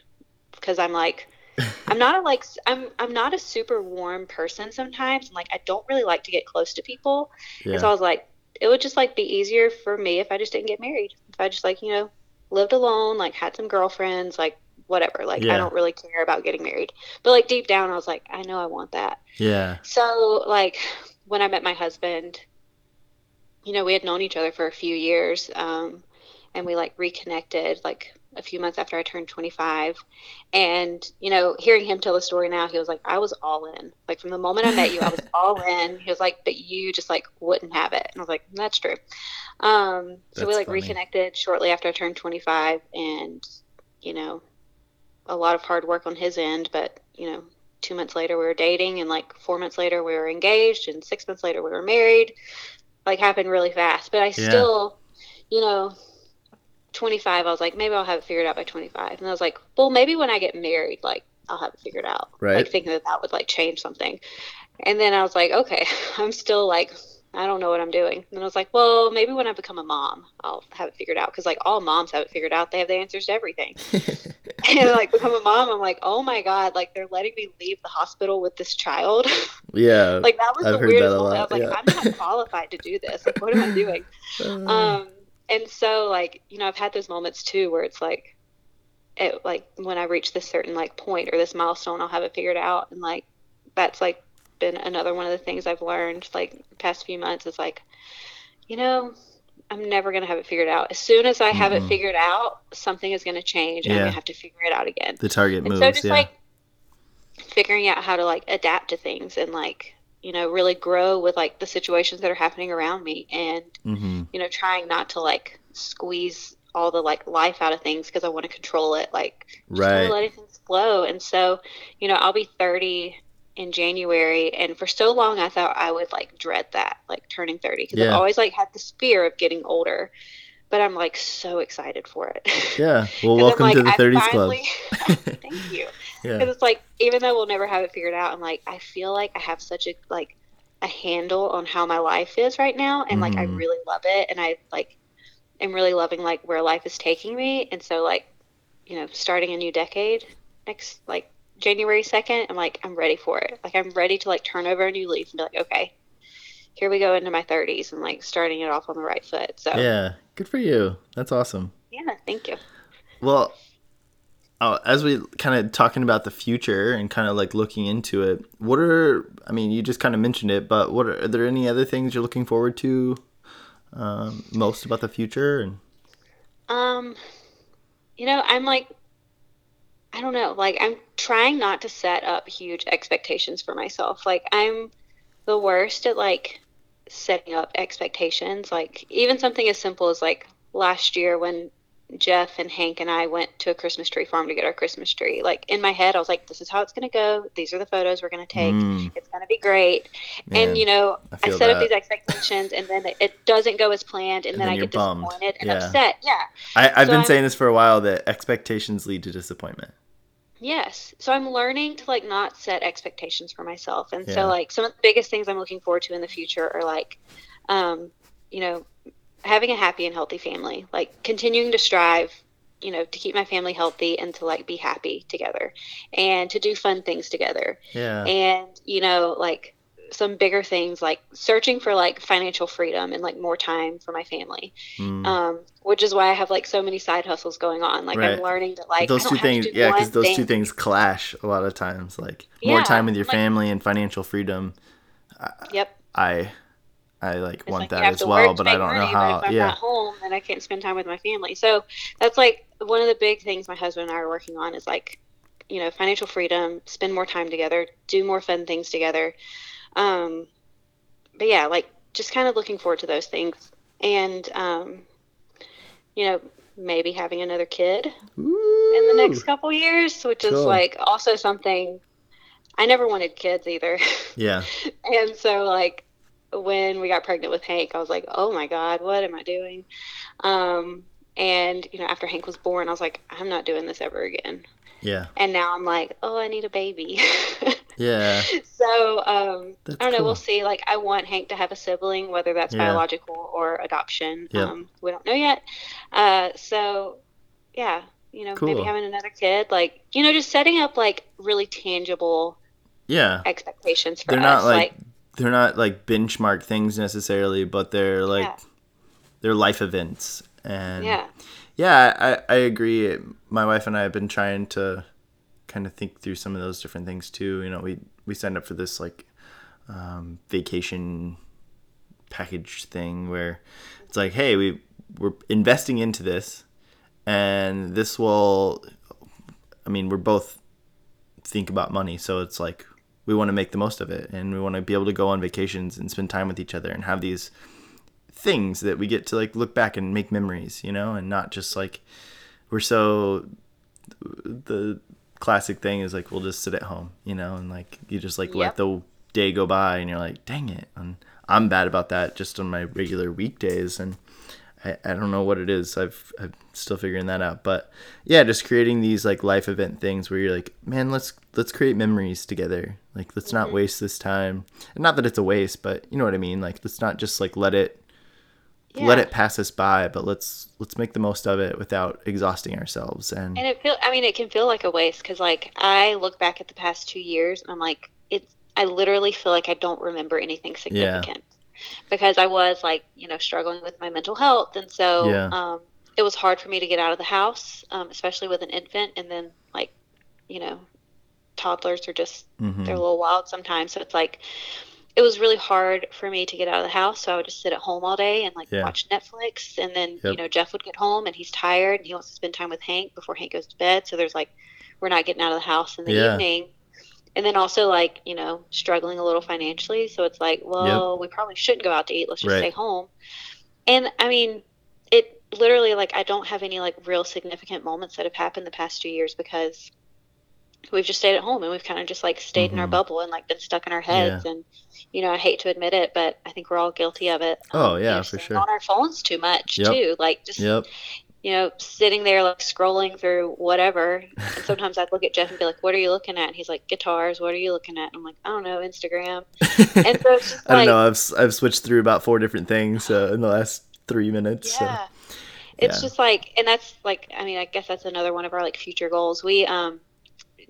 because I'm like, I'm not a like I'm I'm not a super warm person sometimes and like I don't really like to get close to people. yeah And so I was like, it would just like be easier for me if I just didn't get married. If I just like, you know, lived alone, like had some girlfriends, like whatever. Like Yeah. I don't really care about getting married. But like deep down I was like, I know I want that. Yeah. So like when I met my husband, you know, we had known each other for a few years. Um and we like reconnected like a few months after I turned 25. And, you know, hearing him tell the story now, he was like, I was all in. Like, from the moment I met you, I was all in. He was like, but you just like wouldn't have it. And I was like, that's true. Um, so we like funny. reconnected shortly after I turned 25. And, you know, a lot of hard work on his end. But, you know, two months later, we were dating. And like four months later, we were engaged. And six months later, we were married. Like, happened really fast. But I Yeah. still, you know, 25, I was like, maybe I'll have it figured out by 25. And I was like, well, maybe when I get married, like, I'll have it figured out. Right. Like, thinking that that would, like, change something. And then I was like, okay, I'm still, like, I don't know what I'm doing. And I was like, well, maybe when I become a mom, I'll have it figured out. Because, like, all moms have it figured out. They have the answers to everything. and, like, become a mom, I'm like, oh my God, like, they're letting me leave the hospital with this child. Yeah. like, that was I've the weirdest moment. I was like, yeah. I'm not qualified to do this. Like, what am I doing? Uh, um and so like you know i've had those moments too where it's like it like when i reach this certain like point or this milestone i'll have it figured out and like that's like been another one of the things i've learned like past few months is like you know i'm never going to have it figured out as soon as i have Mhm. it figured out something is going to change and i'm going to have to figure it out again the target and moves. so just yeah. like figuring out how to like adapt to things and like you know really grow with like the situations that are happening around me and hmm you know, trying not to like squeeze all the like life out of things because I want to control it. Like, Right. letting things flow. And so, you know, I'll be 30 in January, and for so long I thought I would like dread that, like turning 30, because Yeah. I've always like had this fear of getting older. But I'm like so excited for it. Yeah. Well, welcome to the I 30s club. Thank you. Yeah. Because it's like, even though we'll never have it figured out, I'm like, I feel like I have such a like a handle on how my life is right now, and like I Mhm. really love it, and I like am really loving like where life is taking me, and so like, you know, starting a new decade next like January second, I'm like, I'm ready for it. Like I'm ready to like turn over a new leaf and be like, okay, here we go into my 30s, and like starting it off on the right foot. So Yeah. Good for you. That's awesome. yeah thank you. Well, oh, as we kind of talking about the future and kind of like looking into it, what are I mean, you just kind of mentioned it, but what are, are there any other things you're looking forward to um, most about the future? And Um, you know, I'm like, I don't know, like I'm trying not to set up huge expectations for myself. Like I'm the worst at like setting up expectations. Like even something as simple as like last year when Jeff and Hank and I went to a Christmas tree farm to get our Christmas tree. Like in my head, I was like, this is how it's going to go. These are the photos we're going to take. Mm, It's going to be great. man, and you know, I I, set that. up these expectations and then it- doesn't go as planned and, And then, then I get bummed. disappointed and Yeah. upset. Yeah. I, I've so been I'm- saying this for a while that expectations lead to disappointment. Yes. So I'm learning to like not set expectations for myself. And Yeah. so like some of the biggest things I'm looking forward to in the future are like um, you know, having a happy and healthy family, like continuing to strive, you know, to keep my family healthy and to like be happy together and to do fun things together. Yeah. And, you know, like some bigger things like searching for like financial freedom and like more time for my family. Mm. Um, which is why I have like so many side hustles going on. Like Right. I'm learning that like those two don't have to things, yeah, because those two things clash a lot of times. Like more Yeah, time with your like- family and financial freedom. Yep. I, I like It's want like that as well, but I don't know how. But if I'm Yeah. not home, then I can't spend time with my family. So that's like one of the big things my husband and I are working on is like, you know, financial freedom, spend more time together, do more fun things together. Um, but yeah, like just kind of looking forward to those things, and um, you know, maybe having another kid in the next couple years, which is like also something. I never wanted kids either. Yeah. And so, like, when we got pregnant with Hank, I was like, oh my God, what am I doing? Um, and, you know, after Hank was born, I was like, I'm not doing this ever again. Yeah. And now I'm like, oh, I need a baby. Yeah. so, um, I don't know. cool. We'll see. Like, I want Hank to have a sibling, whether that's Yeah. biological or adoption. Yep. Um, we don't know yet. Uh, so, yeah, you know, maybe having another kid, like, you know, just setting up like really tangible Yeah. expectations for They're us. not like they're not like benchmark things necessarily, but they're like Yeah. they're life events. And Yeah. yeah, I, I agree. My wife and I have been trying to kind of think through some of those different things too. You know, we we signed up for this like um, vacation package thing where it's like, hey, we we're investing into this, and this will. I mean, we're both think about money, so it's like we want to make the most of it, and we want to be able to go on vacations and spend time with each other and have these things that we get to like look back and make memories, you know, and not just like we're so the classic thing is like we'll just sit at home, you know, and like you just like let the day go by and you're like, dang it. And I'm bad about that just on my regular weekdays and I, I don't know what it is. I've I'm still figuring that out. But yeah, just creating these like life event things where you're like, man, let's let's create memories together. Like let's not mm-hmm. waste this time. And not that it's a waste, but you know what I mean? Like let's not just like let it let it pass us by, but let's let's make the most of it without exhausting ourselves. And, And it feel I mean it can feel like a waste because like I look back at the past two years and I'm like it's I literally feel like I don't remember anything significant because I was like you know struggling with my mental health and so Yeah. um, it was hard for me to get out of the house um, especially with an infant and then like you know toddlers are just Mhm. they're a little wild sometimes so it's like it was really hard for me to get out of the house so i would just sit at home all day and like Yeah. watch netflix. And then you know jeff would get home and he's tired and he wants to spend time with hank before hank goes to bed. So there's like we're not getting out of the house in the Yeah. evening. And then also like you know struggling a little financially. So it's like well we probably shouldn't go out to eat. Let's just Right. stay home. And i mean it literally like i don't have any like real significant moments that have happened the past two years because we've just stayed at home and we've kind of just like stayed in our Mhm. bubble and like been stuck in our heads and you know i hate to admit it but i think we're all guilty of it Oh, Um, yeah, for sure. on our phones too much Yep. too like just Yep. you know sitting there like scrolling through whatever and sometimes i'd look at jeff and be like what are you looking at and he's like guitars what are you looking at and i'm like i don't know instagram and so I don't like know. I've I've switched through about four different things uh, in the last three minutes. Yeah. So It's yeah. just like, and that's like, I mean, I guess that's another one of our like future goals. We, um,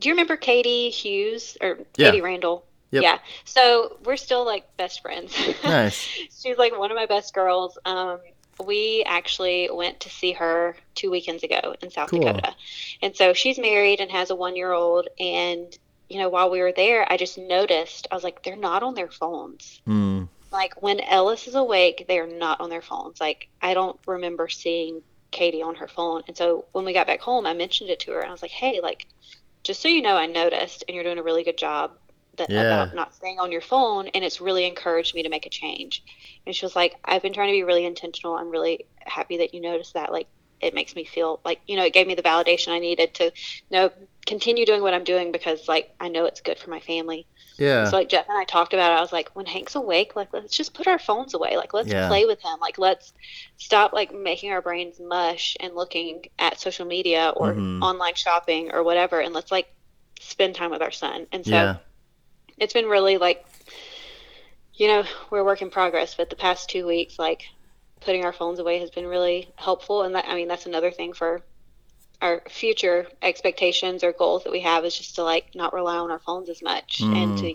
do you remember Katie Hughes or Yeah. Katie Randall? Yep. Yeah. So we're still like best friends. nice. She's like one of my best girls. Um, we actually went to see her two weekends ago in South Cool. Dakota. And so she's married and has a one year old. And, you know, while we were there, I just noticed, I was like, they're not on their phones Mm, like when Ellis is awake, they are not on their phones. Like I don't remember seeing Katie on her phone. And so when we got back home, I mentioned it to her and I was like, "Hey, like just so you know, I noticed and you're doing a really good job that Yeah. about not staying on your phone and it's really encouraged me to make a change." And she was like, "I've been trying to be really intentional. I'm really happy that you noticed that. Like it makes me feel like, you know, it gave me the validation I needed to you know continue doing what I'm doing because like I know it's good for my family." Yeah. So like Jeff and I talked about it. I was like, when Hank's awake, like let's just put our phones away. Like let's Yeah. play with him. Like let's stop like making our brains mush and looking at social media or Mhm. online shopping or whatever, and let's like spend time with our son. And so yeah. it's been really like, you know, we're a work in progress. But the past two weeks, like putting our phones away has been really helpful. And that I mean, that's another thing for our future expectations or goals that we have is just to like not rely on our phones as much and Mm. to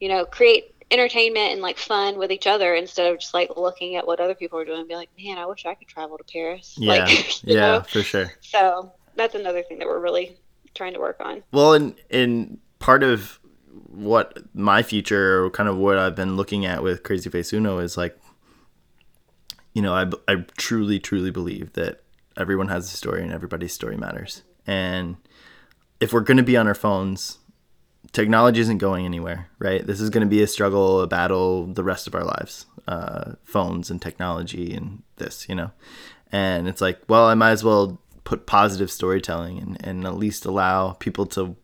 you know create entertainment and like fun with each other instead of just like looking at what other people are doing and be like man i wish i could travel to paris Yeah. like yeah. know For sure. so that's another thing that we're really trying to work on Well, in in part of what my future or kind of what I've been looking at with Crazy Face Uno is like, you know, I, I truly, truly believe that everyone has a story and everybody's story matters. And if we're going to be on our phones, technology isn't going anywhere, right? This is going to be a struggle, a battle the rest of our lives. Uh, phones and technology and this, you know? And it's like, well, I might as well put positive storytelling and, and at least allow people to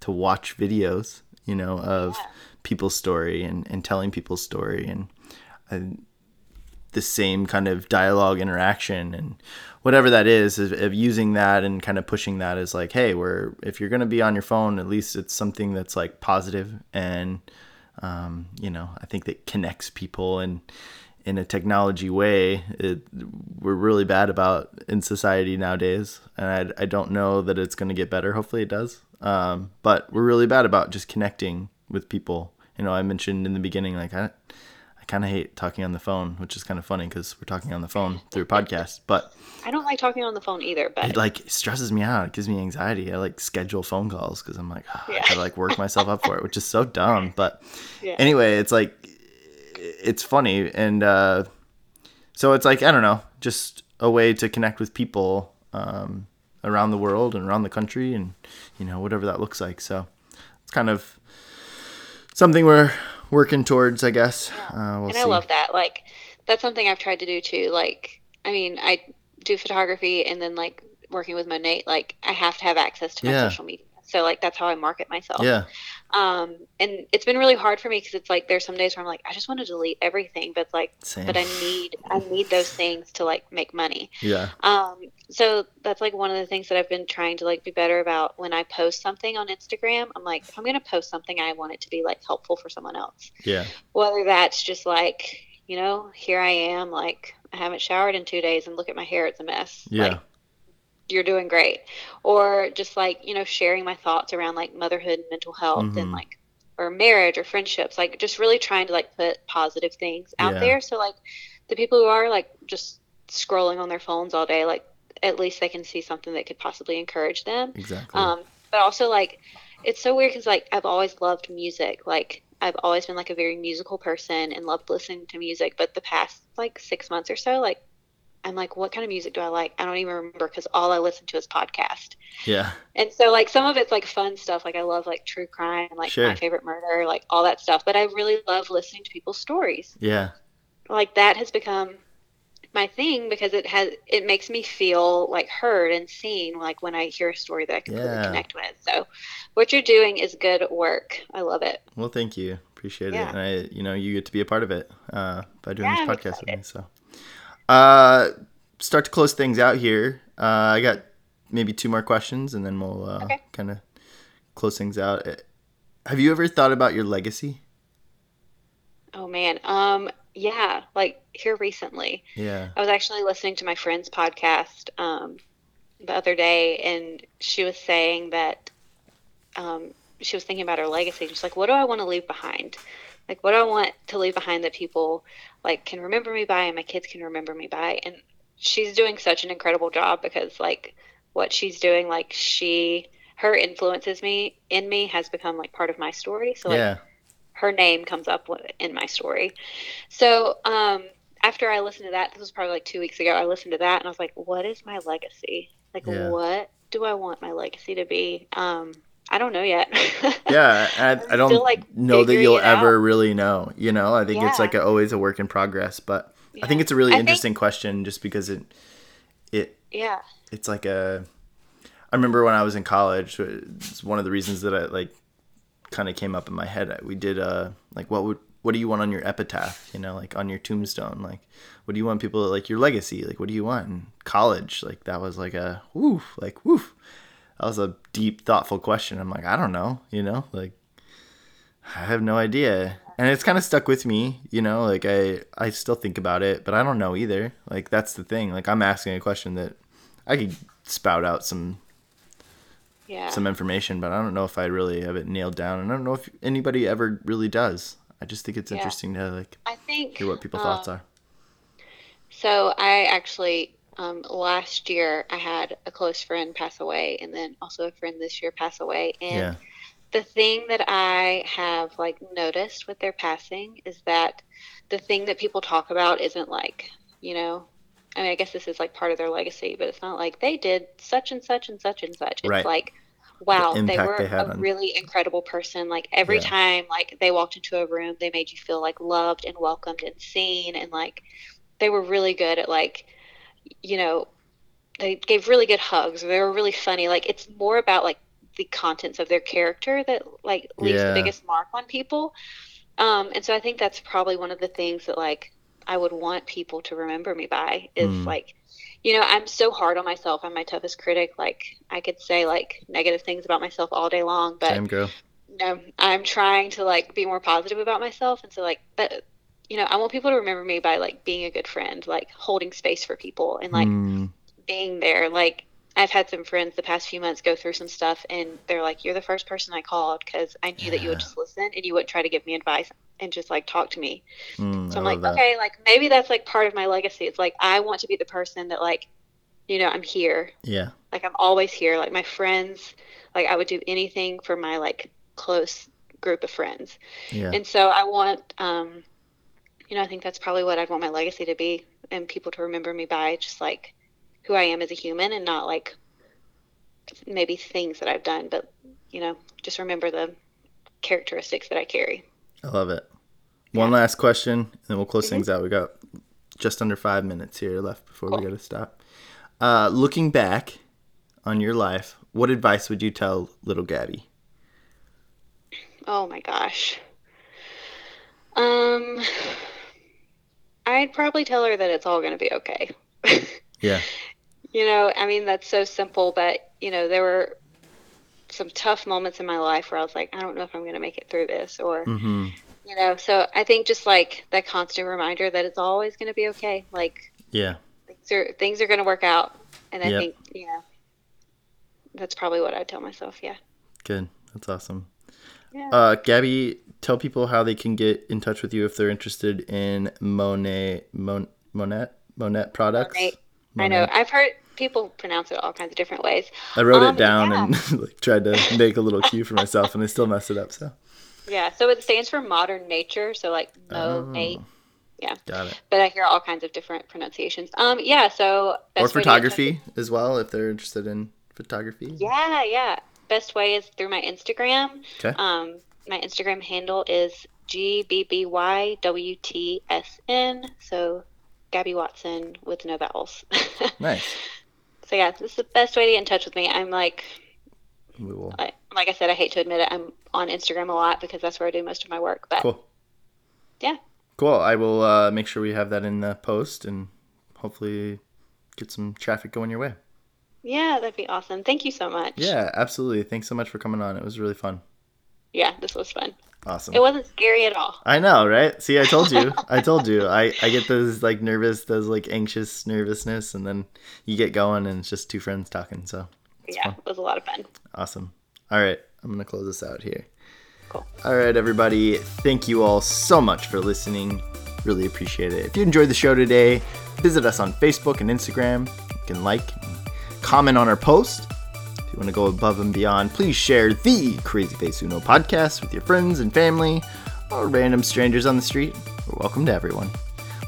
to watch videos, you know, of people's story and, and telling people's story and, and the same kind of dialogue interaction and whatever that is, of, of using that and kind of pushing that as like, hey, we're if you're gonna be on your phone, at least it's something that's like positive and um, you know, I think that connects people and in a technology way, it, we're really bad about in society nowadays, and I, I don't know that it's going to get better. Hopefully, it does. Um, but we're really bad about just connecting with people you know, I mentioned in the beginning, like I kind of hate talking on the phone, which is kind of funny because we're talking on the phone through a podcast. But I don't like talking on the phone either, but it like stresses me out. It gives me anxiety. I like schedule phone calls because I'm like, oh, Yeah. I gotta like work myself up for it, which is so dumb. But yeah. anyway, it's like it's funny and uh so it's like I don't know, just a way to connect with people um around the world and around the country and you know whatever that looks like. So it's kind of something we're working towards, I guess. Uh, we'll and see. I love that. Like that's something I've tried to do too. Like I mean, I do photography and then like working with Monat, like I have to have access to my Yeah. social media. So like that's how I market myself. Yeah, Um, and it's been really hard for me because it's like there's some days where I'm like I just want to delete everything, but like same. but I need I need those things to like make money. yeah, Um, so that's like one of the things that I've been trying to like be better about when I post something on Instagram. I'm like, if I'm gonna post something, I want it to be like helpful for someone else. yeah, Whether that's just like, you know, here I am, like I haven't showered in two days and look at my hair, it's a mess. yeah, Like you're doing great. Or just like, you know, sharing my thoughts around like motherhood and mental health Mhm. and like or marriage or friendships, like just really trying to like put positive things out Yeah. there. So like the people who are like just scrolling on their phones all day, like at least they can see something that could possibly encourage them. exactly. Um, but also like it's so weird because like I've always loved music. Like I've always been like a very musical person and loved listening to music. But the past like six months or so, like I'm like, what kind of music do I like? I don't even remember because all I listen to is podcast. yeah, And so like some of it's like fun stuff. Like I love like true crime, like Sure. my favorite murder, like all that stuff. But I really love listening to people's stories. yeah, Like that has become my thing because it has it makes me feel like heard and seen like when I hear a story that I can really Yeah. connect with. So what you're doing is good work. I love it. Well, thank you. Appreciate Yeah. it. And I, you know, you get to be a part of it uh, by doing Yeah, this podcast with me. So, uh, start to close things out here. Uh, I got maybe two more questions, and then we'll uh, Okay. kind of close things out. Uh, Have you ever thought about your legacy? Oh man. Um yeah, like here recently. Yeah. I was actually listening to my friend's podcast um, the other day, and she was saying that um, she was thinking about her legacy. She's like, "What do I want to leave behind? Like, what do I want to leave behind that people like can remember me by, and my kids can remember me by?" And she's doing such an incredible job because like what she's doing, like she her influences me in me has become like part of my story. So like yeah. Her name comes up in my story. So um, after I listened to that, this was probably like two weeks ago. I listened to that and I was like, "What is my legacy? Like, Yeah. what do I want my legacy to be?" Um, I don't know yet. Yeah, I, I'm don't still, like, know that you'll it out. ever really know. You know, I think it's like a, always a work in progress. But I think it's a really I think- interesting question, just because it, it yeah, it's like a i remember when i was in college it's one of the reasons that i like kind of came up in my head. We did uh like what would what do you want on your epitaph you know like on your tombstone? Like what do you want people like your legacy? Like what do you want in college? Like that was like a woof like woof that was a deep thoughtful question. I'm like i don't know you know like i have no idea. And it's kind of stuck with me you know like i i still think about it but i don't know either. Like that's the thing. Like i'm asking a question that i could spout out some yeah. some information but i don't know if i really have it nailed down and i don't know if anybody ever really does i just think it's Yeah. interesting to like I think hear what people's thoughts um, are So I actually um, last year I had a close friend pass away, and then also a friend this year pass away, and. yeah the thing that I have like noticed with their passing is that the thing that people talk about isn't like, you know, I mean, I guess this is like part of their legacy, but it's not like they did such and such and such and such. It's Right. like, wow, they were they a on- really incredible person. Like every Yeah. time like they walked into a room, they made you feel like loved and welcomed and seen and like they were really good at like, you know, they gave really good hugs. They were really funny. Like it's more about like the contents of their character that like leaves Yeah. the biggest mark on people. Um, and so I think that's probably one of the things that like I would want people to remember me by is Mm. like, you know, I'm so hard on myself. I'm my toughest critic. Like I could say like negative things about myself all day long, but same girl know, I'm trying to like be more positive about myself. And so like, but you know, I want people to remember me by like being a good friend, like holding space for people and like Mm, being there. Like, I've had some friends the past few months go through some stuff, and they're like, "You're the first person I called because I knew that you would just listen and you wouldn't try to give me advice and just like talk to me." Mm, So I'm like, that. okay, like maybe that's like part of my legacy. It's like I want to be the person that like, you know, I'm here. Yeah. Like I'm always here. Like my friends, like I would do anything for my like close group of friends. Yeah. And so I want, um, you know, I think that's probably what I'd want my legacy to be, and people to remember me by just like who I am as a human, and not like maybe things that I've done, but you know, just remember the characteristics that I carry. I love it. One last question, and then we'll close Mhm. things out. We got just under five minutes here left before Cool. we got to stop. Uh, looking back on your life, what advice would you tell little Gabby? Oh my gosh. Um, I'd probably tell her that it's all going to be okay. Yeah. You know, I mean, that's so simple, but, you know, there were some tough moments in my life where I was like, I don't know if I'm going to make it through this, or, Mm-hmm. you know, so I think just like that constant reminder that it's always going to be okay. Like, Yeah. things are, things are going to work out. And I Yep. think, you know, that's probably what I'd tell myself. Yeah. Good. That's awesome. Yeah. Uh, Gabby, tell people how they can get in touch with you if they're interested in Monet, Mon, Monet, Monet products. Monet. I know. I've heard people pronounce it all kinds of different ways. I wrote Um, it down yeah. and like tried to make a little cue for myself, and I still messed it up. So Yeah, so it stands for modern nature, so like Oh. Monet. yeah. got it. But I hear all kinds of different pronunciations. Um, yeah. So Or best way to get in touch photography as well, if they're interested in photography. Yeah, yeah. Best way is through my Instagram. Okay. Um, my Instagram handle is g b b y w t s n. So Gabby Watson with no vowels. Nice. so yeah, this is the best way to get in touch with me. I'm like, We will. I, like I said, I hate to admit it, I'm on Instagram a lot because that's where I do most of my work. But Cool. yeah. Cool. I will uh, make sure we have that in the post and hopefully get some traffic going your way. Yeah, that'd be awesome. Thank you so much. Yeah, absolutely. Thanks so much for coming on. It was really fun. Yeah, this was fun. Awesome. It wasn't scary at all. I know, right? See, I told you. I told you. I, I get those like nervous, those like anxious nervousness, and then you get going, and it's just two friends talking. So yeah, fun. it was a lot of fun. awesome. All right, I'm gonna close this out here. Cool. All right, everybody. Thank you all so much for listening. Really appreciate it. If you enjoyed the show today, visit us on Facebook and Instagram. You can like, and comment on our post. If you want to go above and beyond, please share the Crazy Face Uno podcast with your friends and family or random strangers on the street. We're welcome to everyone.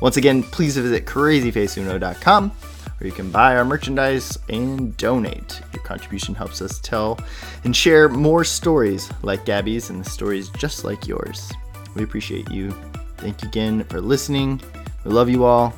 Once again, please visit crazyfaceuno.com where you can buy our merchandise and donate. Your contribution helps us tell and share more stories like Gabby's and the stories just like yours. We appreciate you. Thank you again for listening. We love you all.